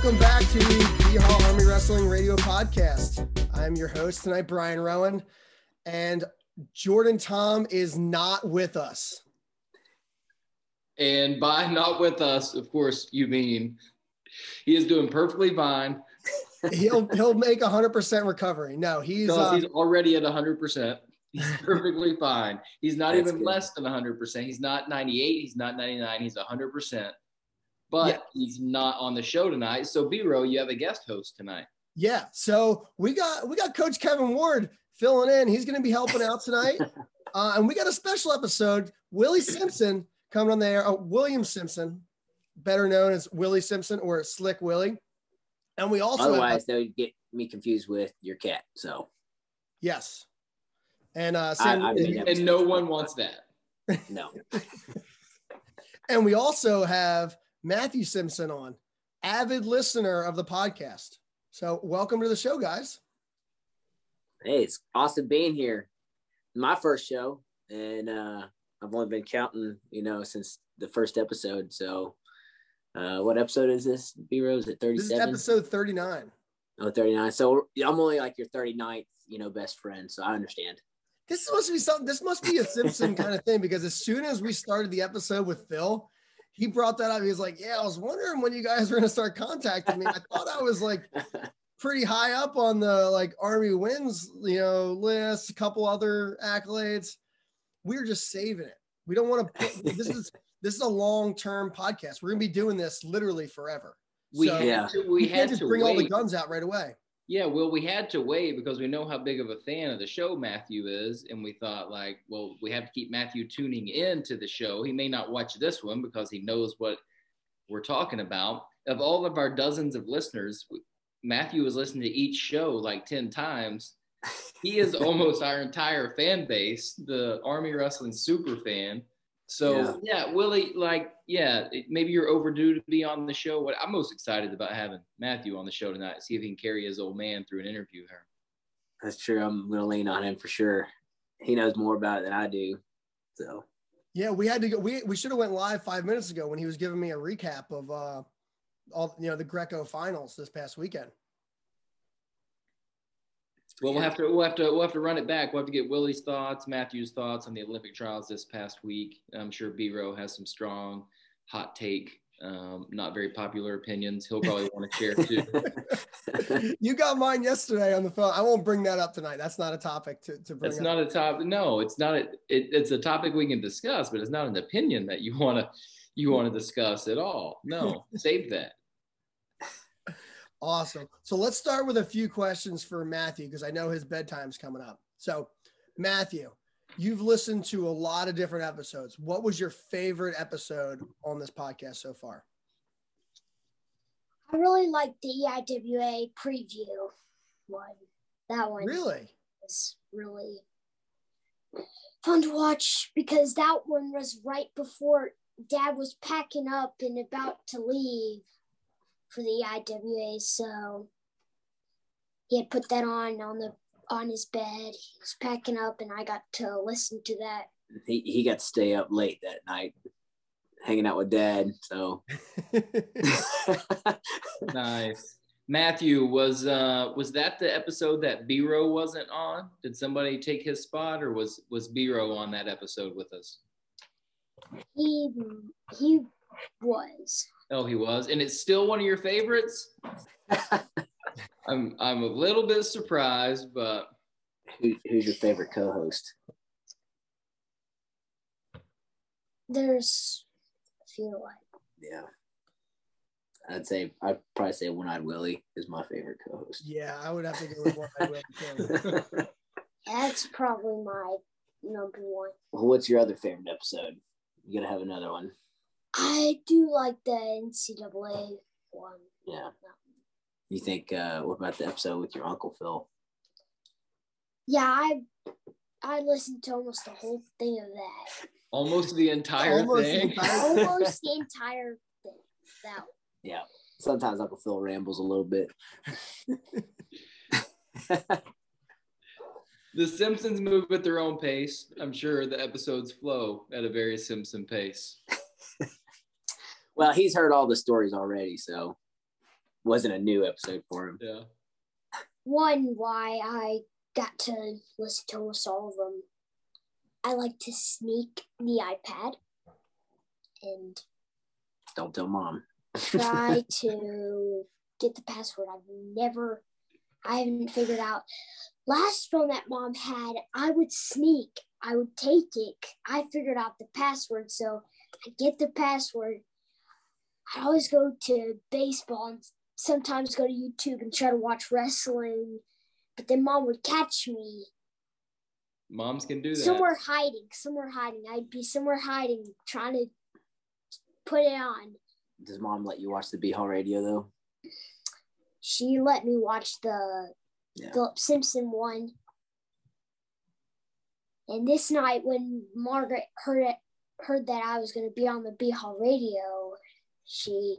Welcome back to the Hall Army Wrestling Radio Podcast. I'm your host tonight, Brian Rowan, and Jordan Tom is not with us. And by not with us, of course, you mean he is doing perfectly fine. he'll he'll make hundred percent recovery. No, he's uh, he's already at hundred percent. He's perfectly fine. He's not even good. less than hundred percent. He's not ninety eight. He's not ninety nine. He's hundred percent. But yeah. he's not on the show tonight. So B-Row, you have a guest host tonight. Yeah. So we got we got Coach Kevin Ward filling in. He's going to be helping out tonight, uh, and we got a special episode. Willie Simpson coming on there. Oh, William Simpson, better known as Willie Simpson or Slick Willie. And we also otherwise they would get me confused with your cat. So yes, and uh, Sam, I, I mean, and, and no one wants that. No. and we also have Matthew Simpson on, avid listener of the podcast. So welcome to the show, guys. Hey, it's awesome being here. My first show, and uh, I've only been counting, you know, since the first episode. So uh, what episode is this? B Rose at 37? This is episode 39. Oh, 39. So I'm only like your 39th, you know, best friend. So I understand. This must be something, this must be a Simpson kind of thing because as soon as we started the episode with Phil, he brought that up. He was like, Yeah, I was wondering when you guys were going to start contacting me. I thought I was like pretty high up on the like Army wins, you know, list, a couple other accolades. We are just saving it. We don't want to this is this is a long-term podcast. We're gonna be doing this literally forever. We so to, we, we had just to bring wait. all the guns out right away. Yeah, well, we had to wait because we know how big of a fan of the show Matthew is, and we thought like, well, we have to keep Matthew tuning in to the show. He may not watch this one because he knows what we're talking about. Of all of our dozens of listeners, Matthew was listening to each show like ten times. He is almost our entire fan base, the Army Wrestling super fan. So yeah. yeah, Willie, like, yeah, maybe you're overdue to be on the show. What I'm most excited about having Matthew on the show tonight, see if he can carry his old man through an interview here. That's true. I'm gonna lean on him for sure. He knows more about it than I do. So yeah, we had to go. We we should have went live five minutes ago when he was giving me a recap of uh all you know the Greco finals this past weekend. Well, we'll have to we'll have to we'll have to run it back. We'll have to get Willie's thoughts, Matthew's thoughts on the Olympic trials this past week. I'm sure B Row has some strong hot take, um, not very popular opinions. He'll probably want to share too. you got mine yesterday on the phone. I won't bring that up tonight. That's not a topic to, to bring. It's not a topic. No, it's not. A, it, it's a topic we can discuss, but it's not an opinion that you want to you want to discuss at all. No, save that. Awesome. So let's start with a few questions for Matthew because I know his bedtime's coming up. So, Matthew, you've listened to a lot of different episodes. What was your favorite episode on this podcast so far? I really like the EIWA preview one. That one really was really fun to watch because that one was right before Dad was packing up and about to leave for the IWA, so he had put that on on the on his bed. He was packing up, and I got to listen to that. He he got to stay up late that night, hanging out with Dad. So nice. Matthew, was uh was that the episode that B Row wasn't on? Did somebody take his spot, or was was B Row on that episode with us? He he was. Oh, he was, and it's still one of your favorites. I'm I'm a little bit surprised, but Who, who's your favorite co-host? There's a few. Like Yeah, I'd say I'd probably say One Eyed Willie is my favorite co-host. Yeah, I would have to go with One Eyed Willie too. That's probably my number one. Well, what's your other favorite episode? You gotta have another one. I do like the NCAA one. Yeah. You think? Uh, what about the episode with your uncle Phil? Yeah, I I listened to almost the whole thing of that. Almost the entire almost thing. The entire almost the entire thing. That. Yeah. Sometimes Uncle Phil rambles a little bit. the Simpsons move at their own pace. I'm sure the episodes flow at a very Simpson pace. Well, he's heard all the stories already, so wasn't a new episode for him. Yeah. One, why I got to listen to almost all of them. I like to sneak the iPad and Don't tell mom. try to get the password. I've never, I haven't figured out. Last phone that mom had, I would sneak. I would take it. I figured out the password, so I get the password. I always go to baseball and sometimes go to YouTube and try to watch wrestling. But then mom would catch me Moms can do that. somewhere hiding, somewhere hiding. I'd be somewhere hiding, trying to put it on. Does mom let you watch the B Hall radio though? She let me watch the Yeah. Philip Simpson one. And this night, when Margaret heard it, heard that I was going to be on the B Hall radio, she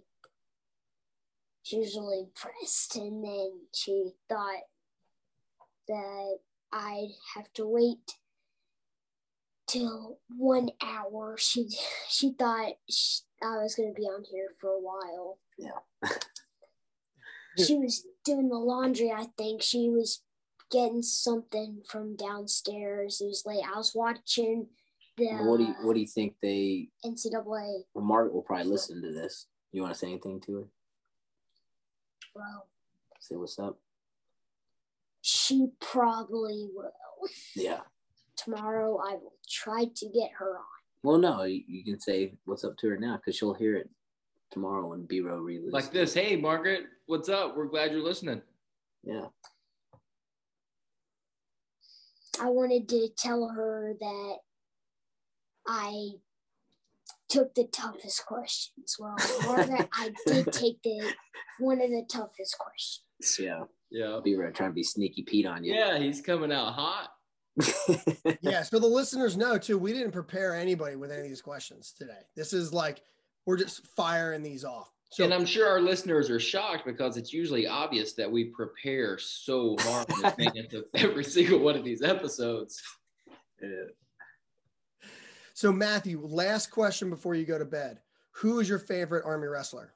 she was really impressed, and then she thought that I'd have to wait till one hour. She she thought sh I was going to be on here for a while. Yeah. she was doing the laundry. I think she was getting something from downstairs. It was late. I was watching the What do you What do you think they? NCAA. Well, Margaret will probably listen to this. You want to say anything to her? Well, Say what's up. she probably will. Yeah. Tomorrow, I will try to get her on. Well, no, you, you can say what's up to her now because she'll hear it tomorrow when B Row releases. like this. Hey, Margaret, what's up? We're glad you're listening. Yeah. I wanted to tell her that I took the toughest questions. Well, Margaret, I did take the one of the toughest questions. Yeah. Yeah. B Row trying to be sneaky Pete on you. Yeah, he's coming out hot. Yeah, so the listeners know too, we didn't prepare anybody with any of these questions today. This is like we're just firing these off. So and I'm sure our listeners are shocked because it's usually obvious that we prepare so hard in advance of every single one of these episodes. Yeah. So Matthew, last question before you go to bed. Who is your favorite army wrestler?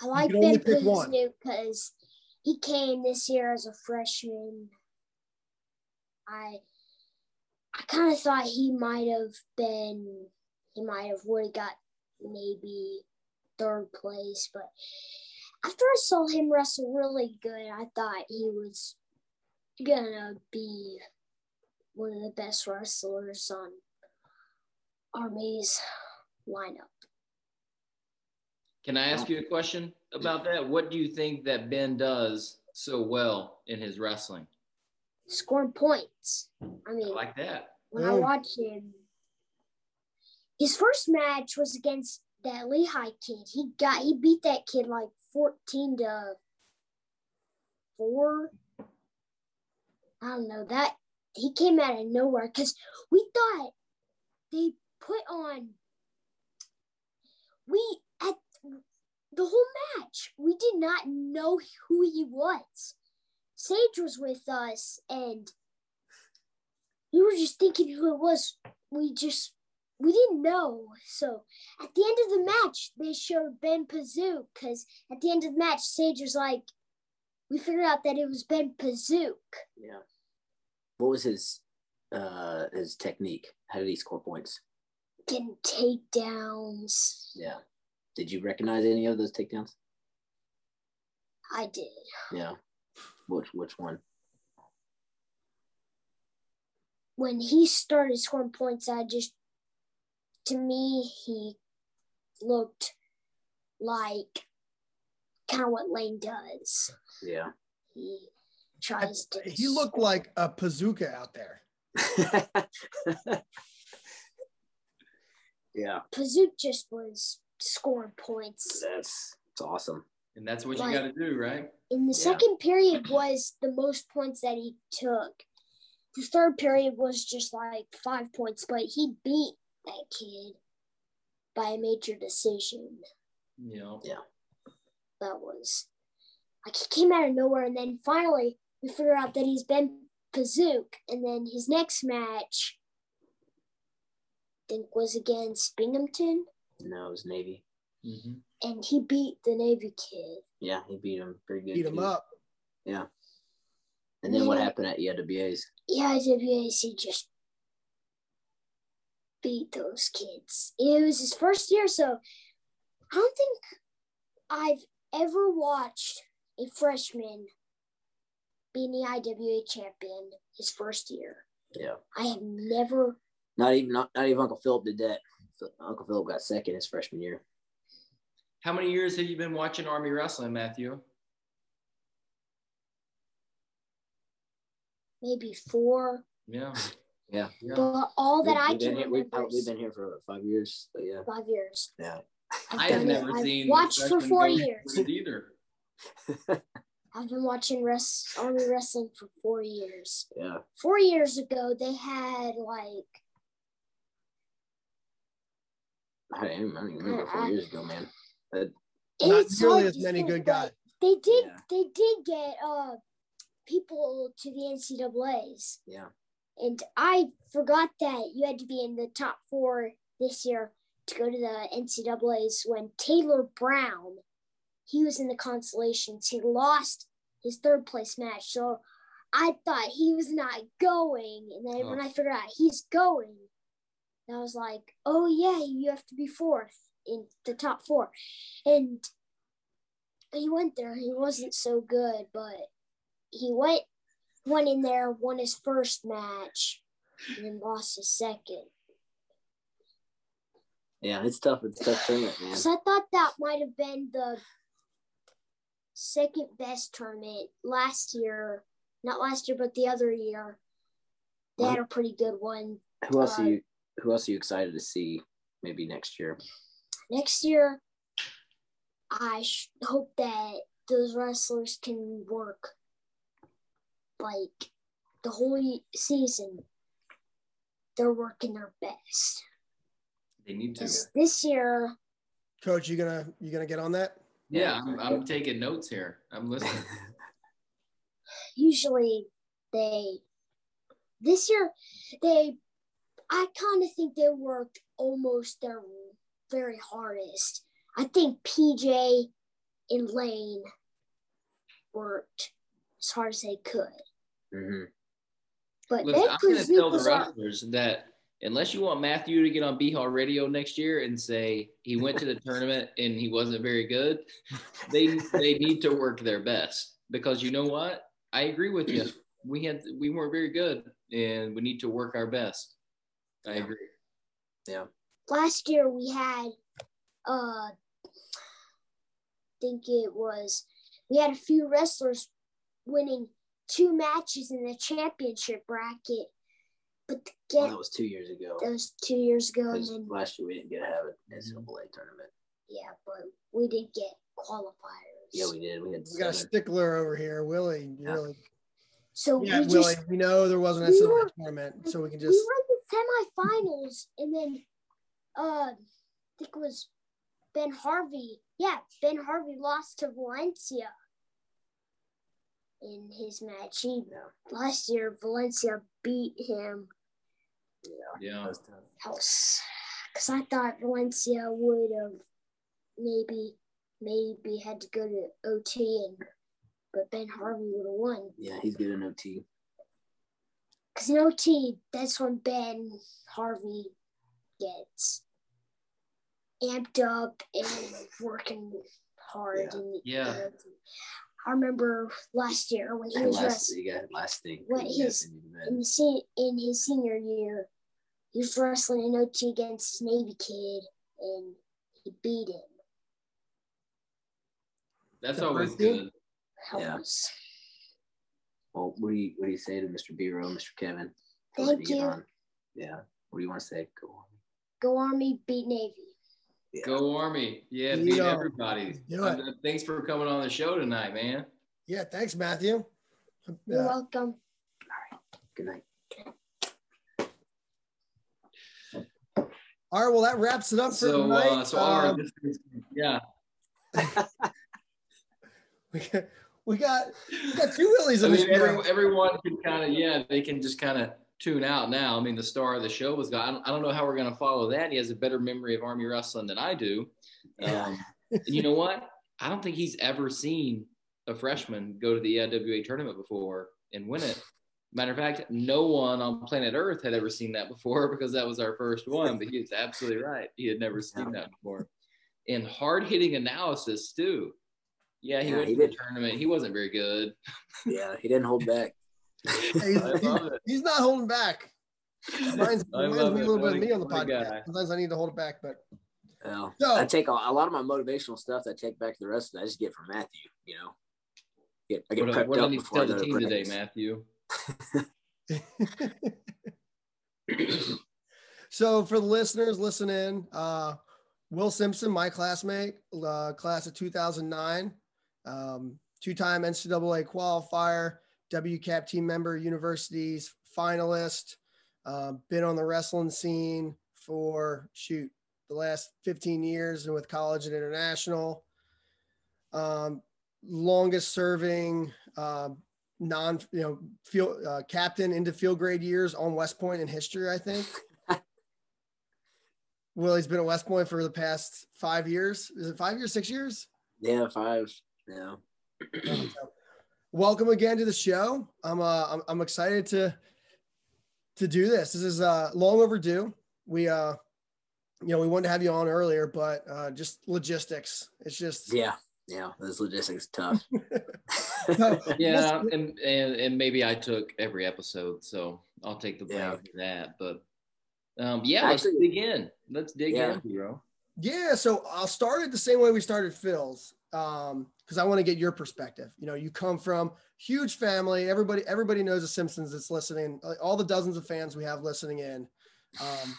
I like Ben one. Because he came this year as a freshman. I I kind of thought he might have been he might have would have got maybe third place, but after I saw him wrestle really good, I thought he was gonna be one of the best wrestlers on Army's lineup. Can I ask you a question about that? What do you think that Ben does so well in his wrestling? Scoring points. I I mean, like that. when I mm. watch him, his first match was against that Lehigh kid. He got he beat that kid like fourteen to four. I don't know that he came out of nowhere because we thought they put on. We at the whole match we did not know who he was. Sage was with us and we were just thinking who it was. We just we didn't know. So at the end of the match, they showed Ben Pazook because at the end of the match, Sage was like, we figured out that it was Ben Pazook. Yeah. What was his uh his technique? How did he score points? Getting takedowns. Yeah. Did you recognize any of those takedowns? I did. Yeah. Which which one? When he started scoring points, I just, to me, he looked like kind of what Lane does. Yeah. He tries. He looked like a bazooka out there. yeah. Pazook just was scoring points. That's it's awesome. And that's what Right. you got to do, right? In the Yeah. second period was the most points that he took. The third period was just like five points, but he beat that kid by a major decision. Yeah. know. That was like he came out of nowhere, and then finally we figure out that he's Ben Pazook, and then his next match, I think, was against Binghamton. No, it was Navy. Mhm. and he beat the Navy kid. Yeah, he beat him pretty good. Beat him up. Yeah. And then what happened at E EWA's? he just beat those kids. It was his first year, so I don't think I've ever watched a freshman being the IWA champion his first year. Yeah. I have never. Not even not, not even Uncle Philip did that. Uncle Philip got second his freshman year. How many years have you been watching Army wrestling, Matthew? Maybe four, Yeah. Yeah. Yeah. but all that We- I we've been can here, we've, remember we've been here for five years. But yeah. five years. Yeah. I've I have done it. never I've seen watched for four years. either. I've been watching rest, Army wrestling for four years. Yeah. Four years ago, they had like I don't even I don't even remember four years ago, man. Not it's nearly as many good guys. They did. Yeah. They did get uh people to the NCAA's, Yeah. and I forgot that you had to be in the top four this year to go to the NCAA's. When Taylor Brown, he was in the consolations. He lost his third place match, so I thought he was not going. And then when oh. I figured out he's going, I was like, oh yeah, you have to be fourth in the top four, and he went there. He wasn't so good, but he went went in there, won his first match, and then lost his second. Yeah, it's tough. It's tough tournament, man. So I thought that might have been the second best tournament last year. Not last year, but the other year. They had a pretty good one. Who else uh, are you who else are you excited to see maybe next year? Next year, I sh- hope that those wrestlers can work like the whole season. They're working their best. They need to. This, this year, Coach, you gonna you gonna get on that? Yeah, I'm, I'm taking notes here. I'm listening. usually they this year they I kind of think they worked almost their very hardest. I think PJ and Lane worked as hard as they could. hmm But Listen, Ben I'm going to tell the Kazuka's are- wrestlers that unless you want Matthew to get on B Hall Radio next year and say he went to the tournament and he wasn't very good, they they need to work their best because you know what? I agree with you. We had we weren't very good and we need to work our best. I agree. Yeah. Last year we had uh I think it was we had a few wrestlers winning two matches in the championship bracket. But to Well, that was two years ago. that was two years ago and then last year we didn't get to have an NCAA tournament. yeah, but we did get qualifiers. Yeah, we did. We had We got a stickler over here, Willie. Yeah. Really? so Yeah, we Willie. just We know there wasn't a we NCAA were- tournament, so we can just. we just. were in the semifinals and then uh I think it was Ben Harvey. Yeah, Ben Harvey lost to Valencia in his match. He Yeah. last year Valencia beat him. Yeah. That was tough. Else, because I thought Valencia would have maybe maybe had to go to OT and but Ben Harvey would have won. Yeah, he's good in OT. Because in OT, that's when Ben Harvey gets amped up and working hard. Yeah. In, Yeah. In OT. I remember last year when he was last, wrestling you got last thing. What You his- in the se- in his senior year, he was wrestling in OT against Navy kid, and he beat him. That's The always good. That Yeah. was- Well, what do you what do you say to Mr. B-Row, Mr. Kevin? Thank you. on? Yeah. What do you want to say? Go on. Go Army, beat Navy. Yeah. Go Army. Yeah, You beat know, everybody. do it. Uh, Thanks for coming on the show tonight, man. Yeah, thanks, Matthew. You're Uh, welcome. Good night. all right, well, that wraps it up for So, tonight. uh, so our, Um, this is, yeah. we, got, we got we got two Willies I in this mean, every, everyone can kind of, yeah, they can just kind of tune out now. I mean, the star of the show was, I don't, I don't know how we're going to follow that. He has a better memory of Army wrestling than I do. Um, and you know what? I don't think he's ever seen a freshman go to the IWA tournament before and win it. Matter of fact, no one on planet Earth had ever seen that before because that was our first one. But he was absolutely right; he had never seen that before. And hard hitting analysis too. Yeah, he Yeah, went he to the tournament. He wasn't very good. Yeah, he didn't hold back. He's, I love it. he's not holding back. Reminds, I reminds love me a little bit of me on the podcast. guy. Sometimes I need to hold it back, but Well, So- I take a, a lot of my motivational stuff I take back to the rest of it. I just get from Matthew. You know, get I get What, do I- prepped what up need before tell the to team today. Matthew? so for the listeners listening, uh, Will Simpson, my classmate, uh, class of 2009, um, two-time NCAA qualifier, WCAP team member, universities finalist, uh, been on the wrestling scene for shoot the last 15 years and with college and international. Um, longest serving uh, non, you know, field uh, captain into field grade years on West Point in history, I think. Willie's been at West Point for the past five years. Is it five years, six years? Yeah, five. Yeah. So, welcome again to the show. I'm uh I'm, I'm excited to to do this. This is uh long overdue. We uh you know we wanted to have you on earlier, but uh just logistics. It's just Yeah. Yeah. Those logistics tough. No, Yeah, and, and and maybe I took every episode, so I'll take the blame Yeah. for that. But um, yeah, let's Actually- dig in. Let's dig Yeah. in, bro. Yeah, so I'll start it the same way we started Phil's, um, because I want to get your perspective. You know, you come from huge family. Everybody, everybody knows the Simpsons that's listening. All the dozens of fans we have listening in, um,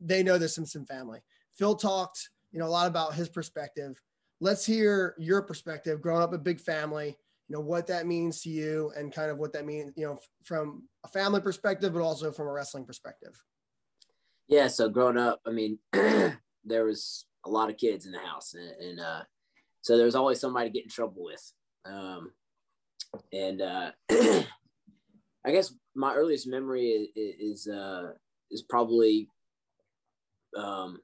they know the Simpson family. Phil talked, you know, a lot about his perspective. Let's hear your perspective. Growing up a big family, you know, what that means to you, and kind of what that means, you know, from a family perspective, but also from a wrestling perspective. yeah. So growing up, I mean, there was a lot of kids in the house, and, and uh, so there was always somebody to get in trouble with. Um, and uh, I guess my earliest memory is is, uh, is probably um,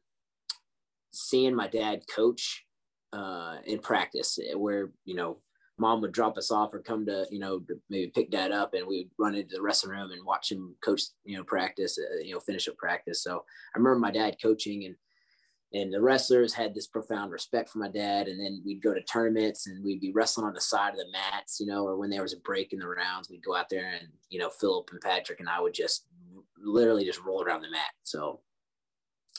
seeing my dad coach uh, in practice, where you know mom would drop us off or come to you know to maybe pick dad up, and we would run into the wrestling room and watch him coach you know practice, uh, you know finish up practice. So I remember my dad coaching and. And the wrestlers had this profound respect for my dad. And then we'd go to tournaments and we'd be wrestling on the side of the mats, you know, or when there was a break in the rounds, we'd go out there and, you know, Philip and Patrick and I would just literally just roll around the mat. So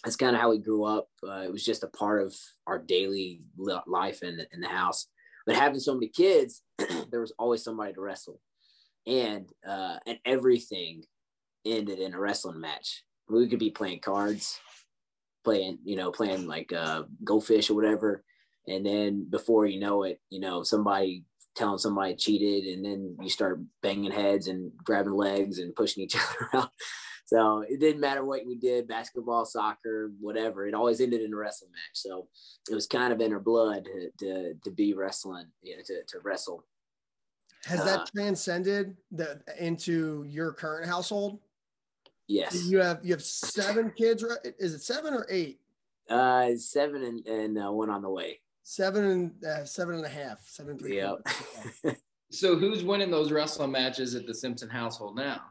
that's kind of how we grew up. Uh, it was just a part of our daily life in, in the house. But having so many kids, there was always somebody to wrestle. And uh, and everything ended in a wrestling match. We could be playing cards, playing, you know, playing like uh, Go Fish or whatever. And then before you know it, you know, somebody telling somebody cheated, and then you start banging heads and grabbing legs and pushing each other out. So it didn't matter what we did, basketball, soccer, whatever. It always ended in a wrestling match. So it was kind of in her blood to to, to be wrestling, you know, to, to wrestle. Has Uh, that transcended the into your current household? Yes. You have you have seven kids, right? Is it seven or eight? Uh, seven and, and uh, one on the way. Seven and uh, seven and a half, seven and three. Yeah. So who's winning those wrestling matches at the Simpson household now?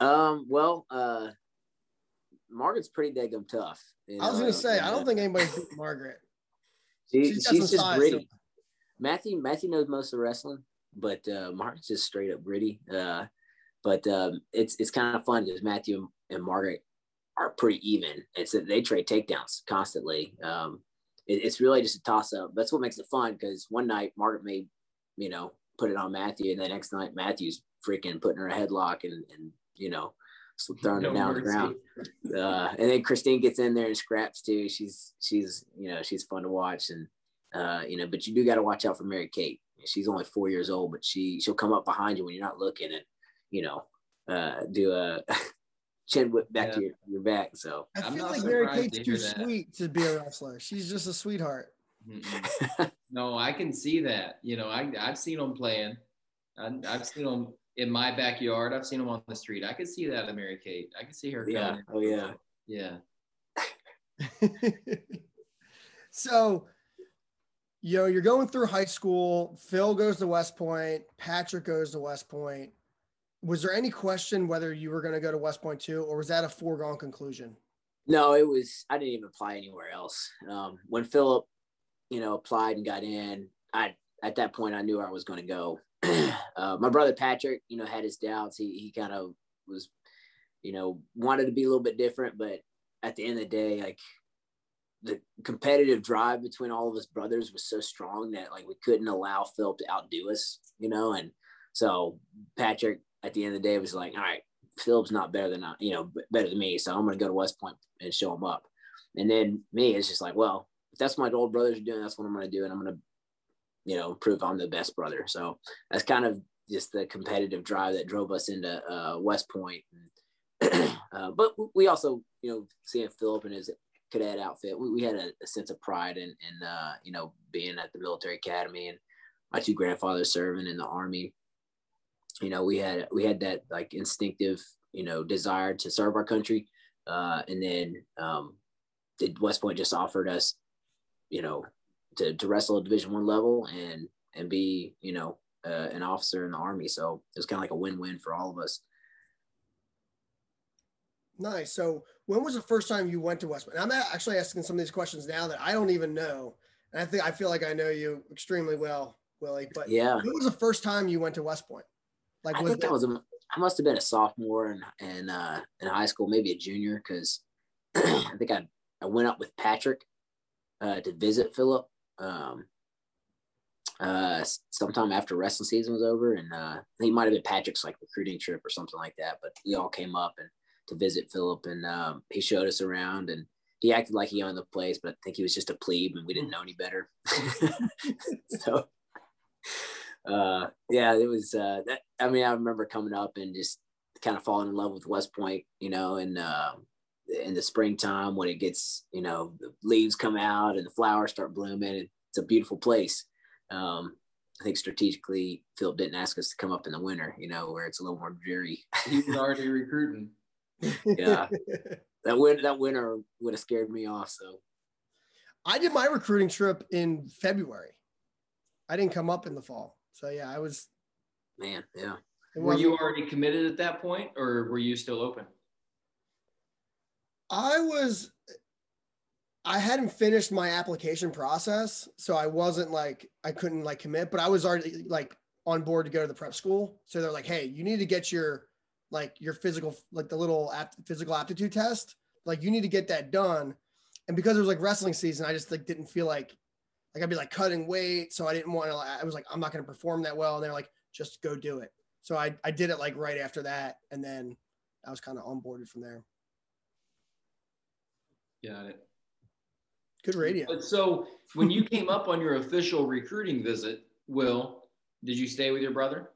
um. Well, uh, Margaret's pretty daggum tough. you I was gonna say I don't uh, think anybody's beat Margaret. she, She's she's just size, gritty. too. Matthew Matthew knows most of wrestling, but uh, Margaret's just straight up gritty. Uh, but um, it's it's kind of fun because Matthew and Margaret are pretty even. It's that they trade takedowns constantly. Um, it, it's really just a toss up. That's what makes it fun because one night Margaret may, you know, put it on Matthew, and the next night Matthew's freaking putting her a headlock and and you know throwing No her down on the ground uh, and then Christine gets in there and scraps too. She's she's you know she's fun to watch and uh, you know, but you do got to watch out for Mary Kate. She's only four years old, but she she'll come up behind you when you're not looking and you know uh, do a chin whip back to your, your back. So I I'm feel not like Mary Kate's to too that. sweet to be a wrestler. She's just a sweetheart. No, I can see that. You know, I I've seen them playing. I, I've seen them in my backyard. I've seen them on the street. I can see that in Mary Kate. I can see her. yeah, coming. oh yeah, Yeah. so you know, you're going through high school. Phil goes to West Point. Patrick goes to West Point. Was there any question whether you were going to go to West Point too, or was that a foregone conclusion? No, it was. I didn't even apply anywhere else. Um, when Philip, you know, applied and got in, I at that point I knew I was going to go. uh, my brother Patrick, you know, had his doubts. He he kind of was, you know, wanted to be a little bit different, but at the end of the day, like the competitive drive between all of us brothers was so strong that like we couldn't allow Philip to outdo us, you know. And so Patrick at the end of the day it was like, all right, Philip's not better than I, you know better than me, so I'm gonna go to West Point and show him up. And then me, it's just like, well, if that's what my old brothers are doing, that's what I'm gonna do, and I'm gonna, you know, prove I'm the best brother. So that's kind of just the competitive drive that drove us into uh, West Point. uh, but we also, you know, seeing Philip and his cadet outfit, we, we had a, a, sense of pride in, in uh, you know, being at the military academy and my two grandfathers serving in the army. You know, we had we had that like instinctive, you know, desire to serve our country. Uh, and then um, West Point just offered us, you know, to, to wrestle at Division One level and and be, you know, uh, an officer in the army. So it was kind of like a win-win for all of us. Nice. So when was the first time you went to West Point? I'm actually asking some of these questions now that I don't even know. And I think I feel like I know you extremely well, Willie. But yeah, when was the first time you went to West Point? Like, I think that was a, I must have been a sophomore in in, uh, in high school, maybe a junior, because I think I I went up with Patrick uh, to visit Philip um, uh, sometime after wrestling season was over, and uh, he might have been Patrick's like recruiting trip or something like that. But we all came up and to visit Philip, and um, he showed us around, and he acted like he owned the place, but I think he was just a plebe, and we didn't know any better. so, uh, yeah, it was. Uh, that, I mean, I remember coming up and just kind of falling in love with West Point, you know, and uh, in the springtime when it gets, you know, the leaves come out and the flowers start blooming. It's a beautiful place. Um, I think strategically, Phil didn't ask us to come up in the winter, you know, where it's a little more dreary. He was already recruiting yeah, that win that winter would have scared me off. So, I did my recruiting trip in February. I didn't come up in the fall, so yeah, I was. Man, yeah. Were you already committed at that point, or were you still open? I was. I hadn't finished my application process, so I wasn't like I couldn't like commit, but I was already like on board to go to the prep school. So they're like, "Hey, you need to get your like your physical, like the little apt, physical aptitude test. Like you need to get that done. And because it was like wrestling season, I just like didn't feel like like I'd be like cutting weight. So I didn't want to. I was like, I'm not going to perform that well. And they're like, just go do it. So I I did it like right after that, and then I was kind of onboarded from there. Got it. Good radio. But so when you came up on your official recruiting visit, Will, did you stay with your brother?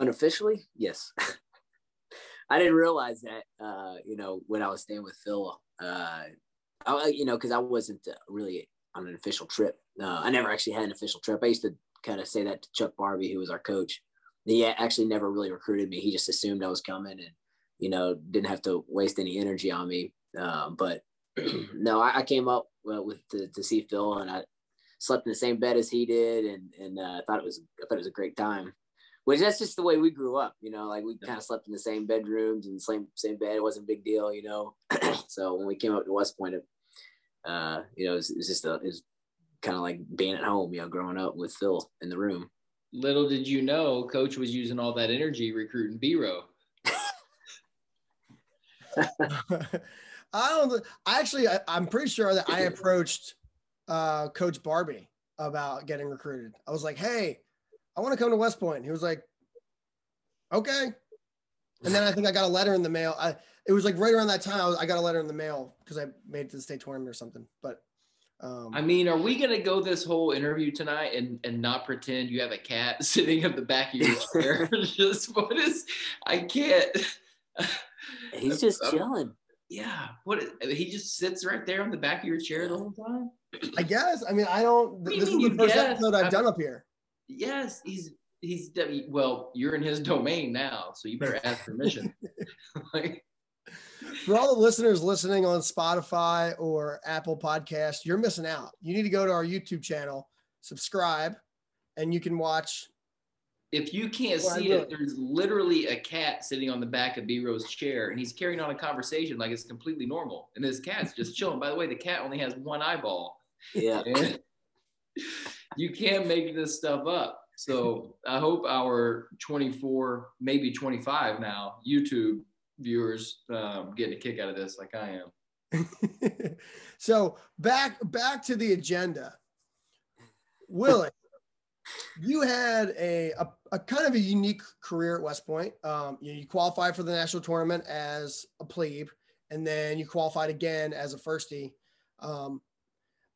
Unofficially, yes. I didn't realize that, uh, you know, when I was staying with Phil, uh, I, you know, because I wasn't uh, really on an official trip. Uh, I never actually had an official trip. I used to kind of say that to Chuck Barbie, who was our coach. He actually never really recruited me. He just assumed I was coming and, you know, didn't have to waste any energy on me. Uh, but no, I, I, came up uh, with to, to, see Phil and I slept in the same bed as he did. And, and uh, I thought it was, I thought it was a great time which that's just the way we grew up, you know, like we kind of slept in the same bedrooms and same same bed. It wasn't a big deal, you know. so when we came up to West Point, it, uh, you know, it's, was, it just a, it was kind of like being at home, you know, growing up with Phil in the room. Little did you know, Coach was using all that energy recruiting B-Row. I don't. I actually, I, am pretty sure that I approached uh, Coach Barbie about getting recruited. I was like, "Hey, I want to come to West Point. He was like, okay. And then I think I got a letter in the mail. I, it was like right around that time I, was, I got a letter in the mail because I made it to the state tournament or something. But um, I mean, are we gonna go this whole interview tonight and and not pretend you have a cat sitting at the back of your chair? just what is? I can't. He's just chilling. Yeah. What? He just sits right there on the back of your chair the whole time. I guess. I mean, I don't. This is the first guess? episode I've, I've done up here. Yes, he's he's well. You're in his domain now, so you better ask permission. like, For all the listeners listening on Spotify or Apple Podcast, you're missing out. You need to go to our YouTube channel, subscribe, and you can watch. If you can't Well, see it, there's literally a cat sitting on the back of B Rose chair, and he's carrying on a conversation like it's completely normal. And this cat's just chilling. By the way, the cat only has one eyeball. Yeah. You can't make this stuff up. So I hope our 24, maybe 25 now YouTube viewers um, get a kick out of this, like I am. so back back to the agenda. Willie, you had a, a, a kind of a unique career at West Point. Um, you, you qualified for the national tournament as a plebe, and then you qualified again as a firstie. Um,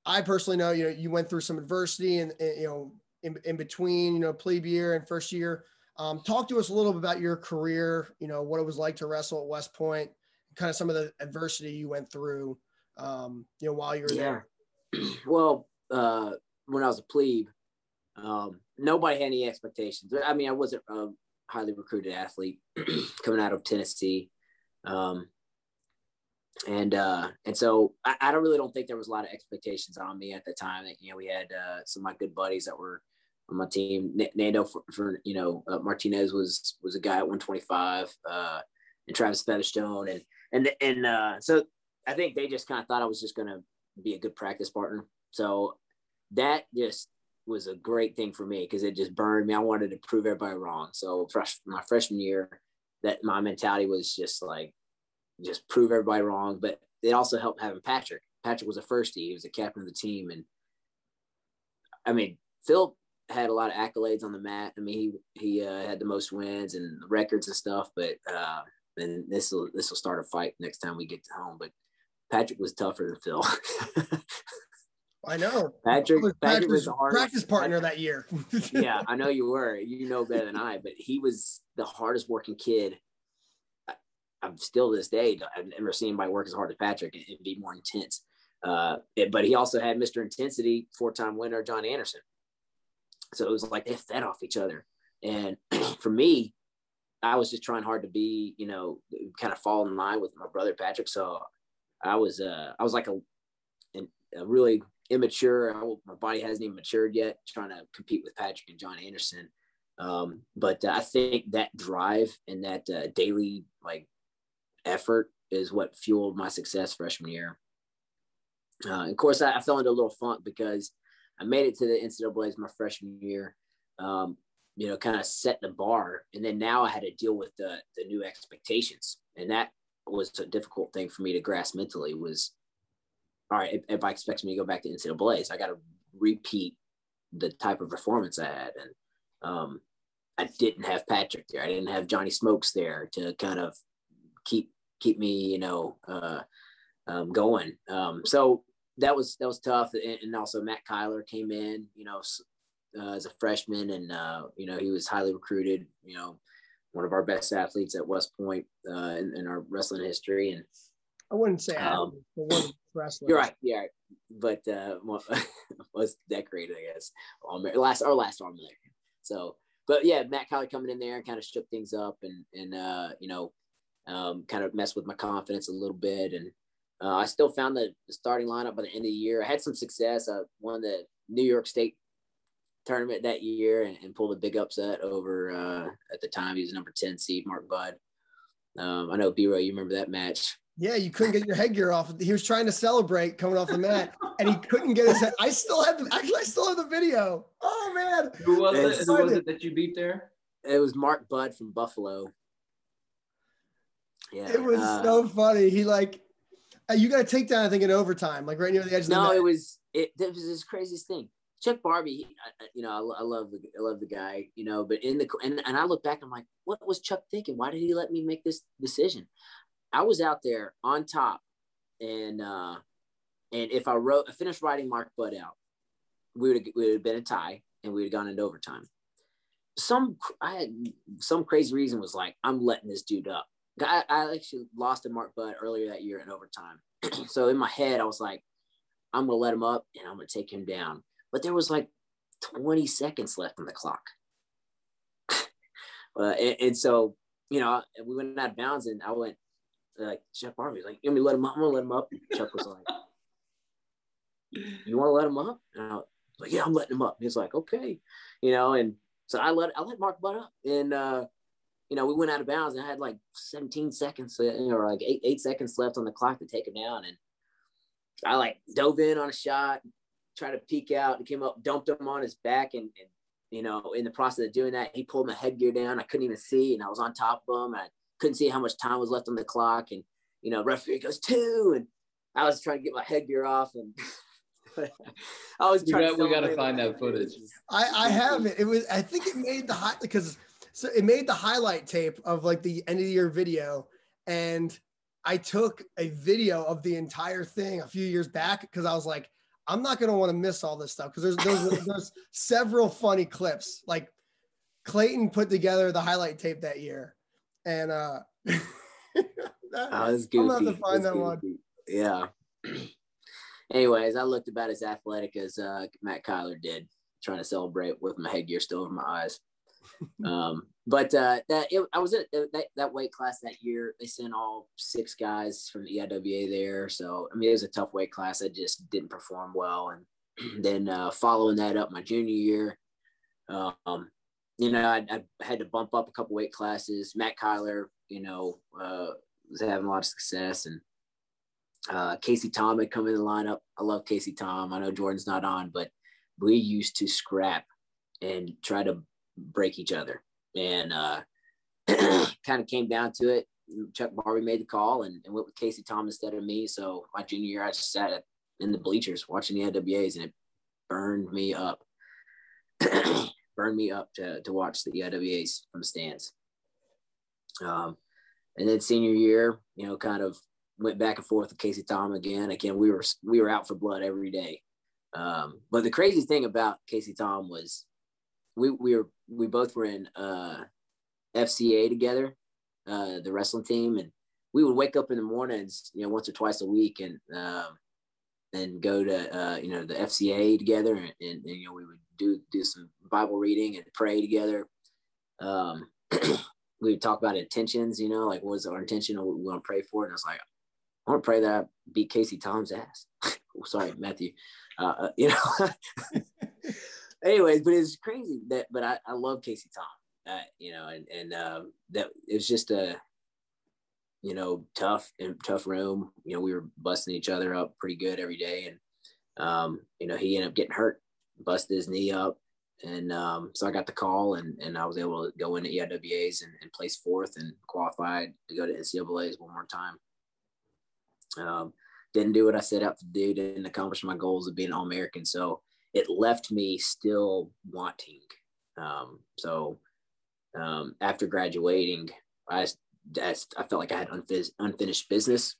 I personally know you know you went through some adversity and, and, you know in, in between you know plebe year and first year. Um, talk to us a little bit about your career. You know what it was like to wrestle at West Point, kind of some of the adversity you went through. Um, you know while you were there. well, uh, when I was a plebe, um, nobody had any expectations. I mean, I wasn't a highly recruited athlete coming out of Tennessee. Um, and uh, and so I, I don't really don't think there was a lot of expectations on me at the time. That You know, we had uh, some of my good buddies that were on my team. N- Nando for, for you know uh, Martinez was was a guy at 125, uh, and Travis Featherstone, and and and uh, so I think they just kind of thought I was just going to be a good practice partner. So that just was a great thing for me because it just burned me. I wanted to prove everybody wrong. So fresh my freshman year, that my mentality was just like just prove everybody wrong. But it also helped having Patrick. Patrick was a firstie. He was the captain of the team, and I mean Phil had a lot of accolades on the mat. I mean he he uh, had the most wins and records and stuff. But uh, and this will this will start a fight next time we get to home. But Patrick was tougher than Phil. I know. Patrick, Patrick was the hardest practice partner that year. yeah, I know you were. You know better than I, but he was the hardest working kid. I, I'm still this day. I've never seen anybody work as hard as Patrick and, and be more intense. Uh, but he also had Mr. Intensity, four time winner John Anderson. So it was like they fed off each other. And for me, I was just trying hard to be, you know, kind of fall in line with my brother Patrick. So I was, uh, I was like a, a really immature. I, my body hasn't even matured yet, trying to compete with Patrick and John Anderson. Um, but uh, I think that drive and that uh, daily like effort is what fueled my success freshman year. Uh, of course, I, I fell into a little funk because I made it to the NCAA's my freshman year. Um, you know, kind of set the bar, and then now I had to deal with the the new expectations, and that was a difficult thing for me to grasp mentally. Was all right, if, if I expect me to go back to NCAA's, I got to repeat the type of performance I had. And um, I didn't have Patrick there. I didn't have Johnny Smokes there to kind of keep keep me, you know, uh, um, going. Um, so that was that was tough. And, and also Matt Kyler came in, you know, uh, as a freshman, and uh, you know he was highly recruited. You know, one of our best athletes at West Point uh, in, in our wrestling history, and I wouldn't say Um, athlete, but one wrestler. you're right. Yeah, but uh, was decorated, I guess. All last our last All American. So, but yeah, Matt Kyler coming in there and kind of shook things up, and and uh, you know, um, kind of messed with my confidence a little bit, and uh, I still found the, the starting lineup by the end of the year. I had some success. I won the New York State tournament that year and, and pulled a big upset over uh, at the time he was number ten seed Mark Budd. Um, I know B Roy, you remember that match. Yeah, you couldn't get your headgear off. He was trying to celebrate coming off the mat, and he couldn't get his head. I still have the actually I still have the video. Oh man. Who was it? Who was it that you beat there? It was Mark Budd from Buffalo. Yeah, It was uh, so funny. He like you got a takedown, I think, in overtime, like right near the edge of the no, it was it. That was this craziest thing. Chuck Barbie, he, I- I- you know, I, I love the I love the guy, you know, but in the and, and I look back, I'm like, what was Chuck thinking? Why did he let me make this decision? I was out there on top, and uh, and if I wrote, I finished writing Mark Budd out, we would we would have been a tie, and we would have gone into overtime. Some I had some crazy reason was like, I'm letting this dude up. I, I actually lost to Mark Budd earlier that year in overtime, so in my head I was like, I'm gonna let him up and I'm gonna take him down. But there was like 20 seconds left on the clock. uh, and, and so, you know, we went out of bounds and I went, like Jeff Barbie, like, you want me to let him up? I'm gonna let him up. And Chuck was like, You want to let him up? And I was like, Yeah, I'm letting him up. He's like, Okay, you know, and so I let I let Mark Budd up, and uh, you know, we went out of bounds, and I had like 17 seconds, or like eight eight seconds left on the clock to take him down, and I like dove in on a shot, tried to peek out, and came up, dumped him on his back, and, and you know, in the process of doing that, he pulled my headgear down. I couldn't even see, and I was on top of him. I couldn't see how much time was left on the clock, and you know, referee goes two, and I was trying to get my headgear off, and I was trying. We got, we got to find that footage. I I have it. It was I think it made the hot because so it made the highlight tape of like the end of the year video, and I took a video of the entire thing a few years back because I was like, I'm not gonna want to miss all this stuff because there's there's, there's several funny clips. Like Clayton put together the highlight tape that year, and uh, that, Oh, I'm gonna have to find that one. Yeah. Anyways, I looked about as athletic as uh, Matt Kyler did, trying to celebrate with my headgear still over my eyes. um, but uh, that it, I was at that, that weight class that year. They sent all six guys from the EIWA there, so I mean it was a tough weight class. I just didn't perform well, and then uh, following that up my junior year, um, you know I, I had to bump up a couple weight classes. Matt Kyler, you know, uh, was having a lot of success, and uh, Casey Tom had come in the lineup. I love Casey Tom. I know Jordan's not on, but we used to scrap and try to break each other. And uh, kind of came down to it. Chuck Barbie made the call and, and went with Casey Tom instead of me. So my junior year, I just sat in the bleachers watching the EIWAs and it burned me up. burned me up to, to watch the EIWAs from the stands. Um, and then senior year, you know, kind of went back and forth with Casey Tom again. Again, we were we were out for blood every day. Um, but the crazy thing about Casey Tom was we we were we both were in uh, FCA together, uh, the wrestling team, and we would wake up in the mornings, you know, once or twice a week, and um, and go to uh, you know the FCA together, and, and, and you know we would do do some Bible reading and pray together. Um, we would talk about intentions, you know, like what was our intention or what we want to pray for, and I was like, I want to pray that I beat Casey Tom's ass. oh, sorry, Matthew. Uh, uh, you know. Anyways, but it's crazy that, but I, I love Casey Tom. Uh, you know, and and um, that it was just a, you know, tough and tough room. You know, we were busting each other up pretty good every day, and um, you know, he ended up getting hurt, busted his knee up, and um, so I got the call, and and I was able to go into EIWAs and, and place fourth and qualified to go to NCAA's one more time. Um, didn't do what I set out to do, didn't accomplish my goals of being All American. So it left me still wanting. Um, so um, after graduating, I, I, I felt like I had unfinished, business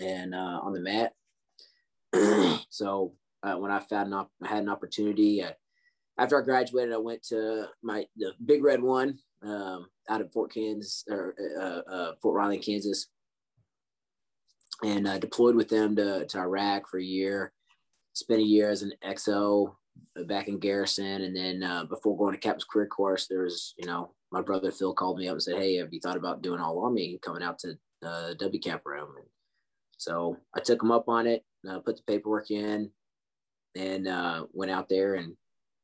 and uh, on the mat. so uh, when I found an op- I had an opportunity, uh, after I graduated, I went to my the Big Red One um, out of Fort Kansas or uh, uh, Fort Riley, Kansas and uh, deployed with them to, to Iraq for a year. Spent a year as an XO back in Garrison, and then uh, before going to Captain's Career Course, there was you know my brother Phil called me up and said, "Hey, have you thought about doing all army and coming out to uh, WCAP room?" And so I took him up on it, uh, put the paperwork in, and uh, went out there and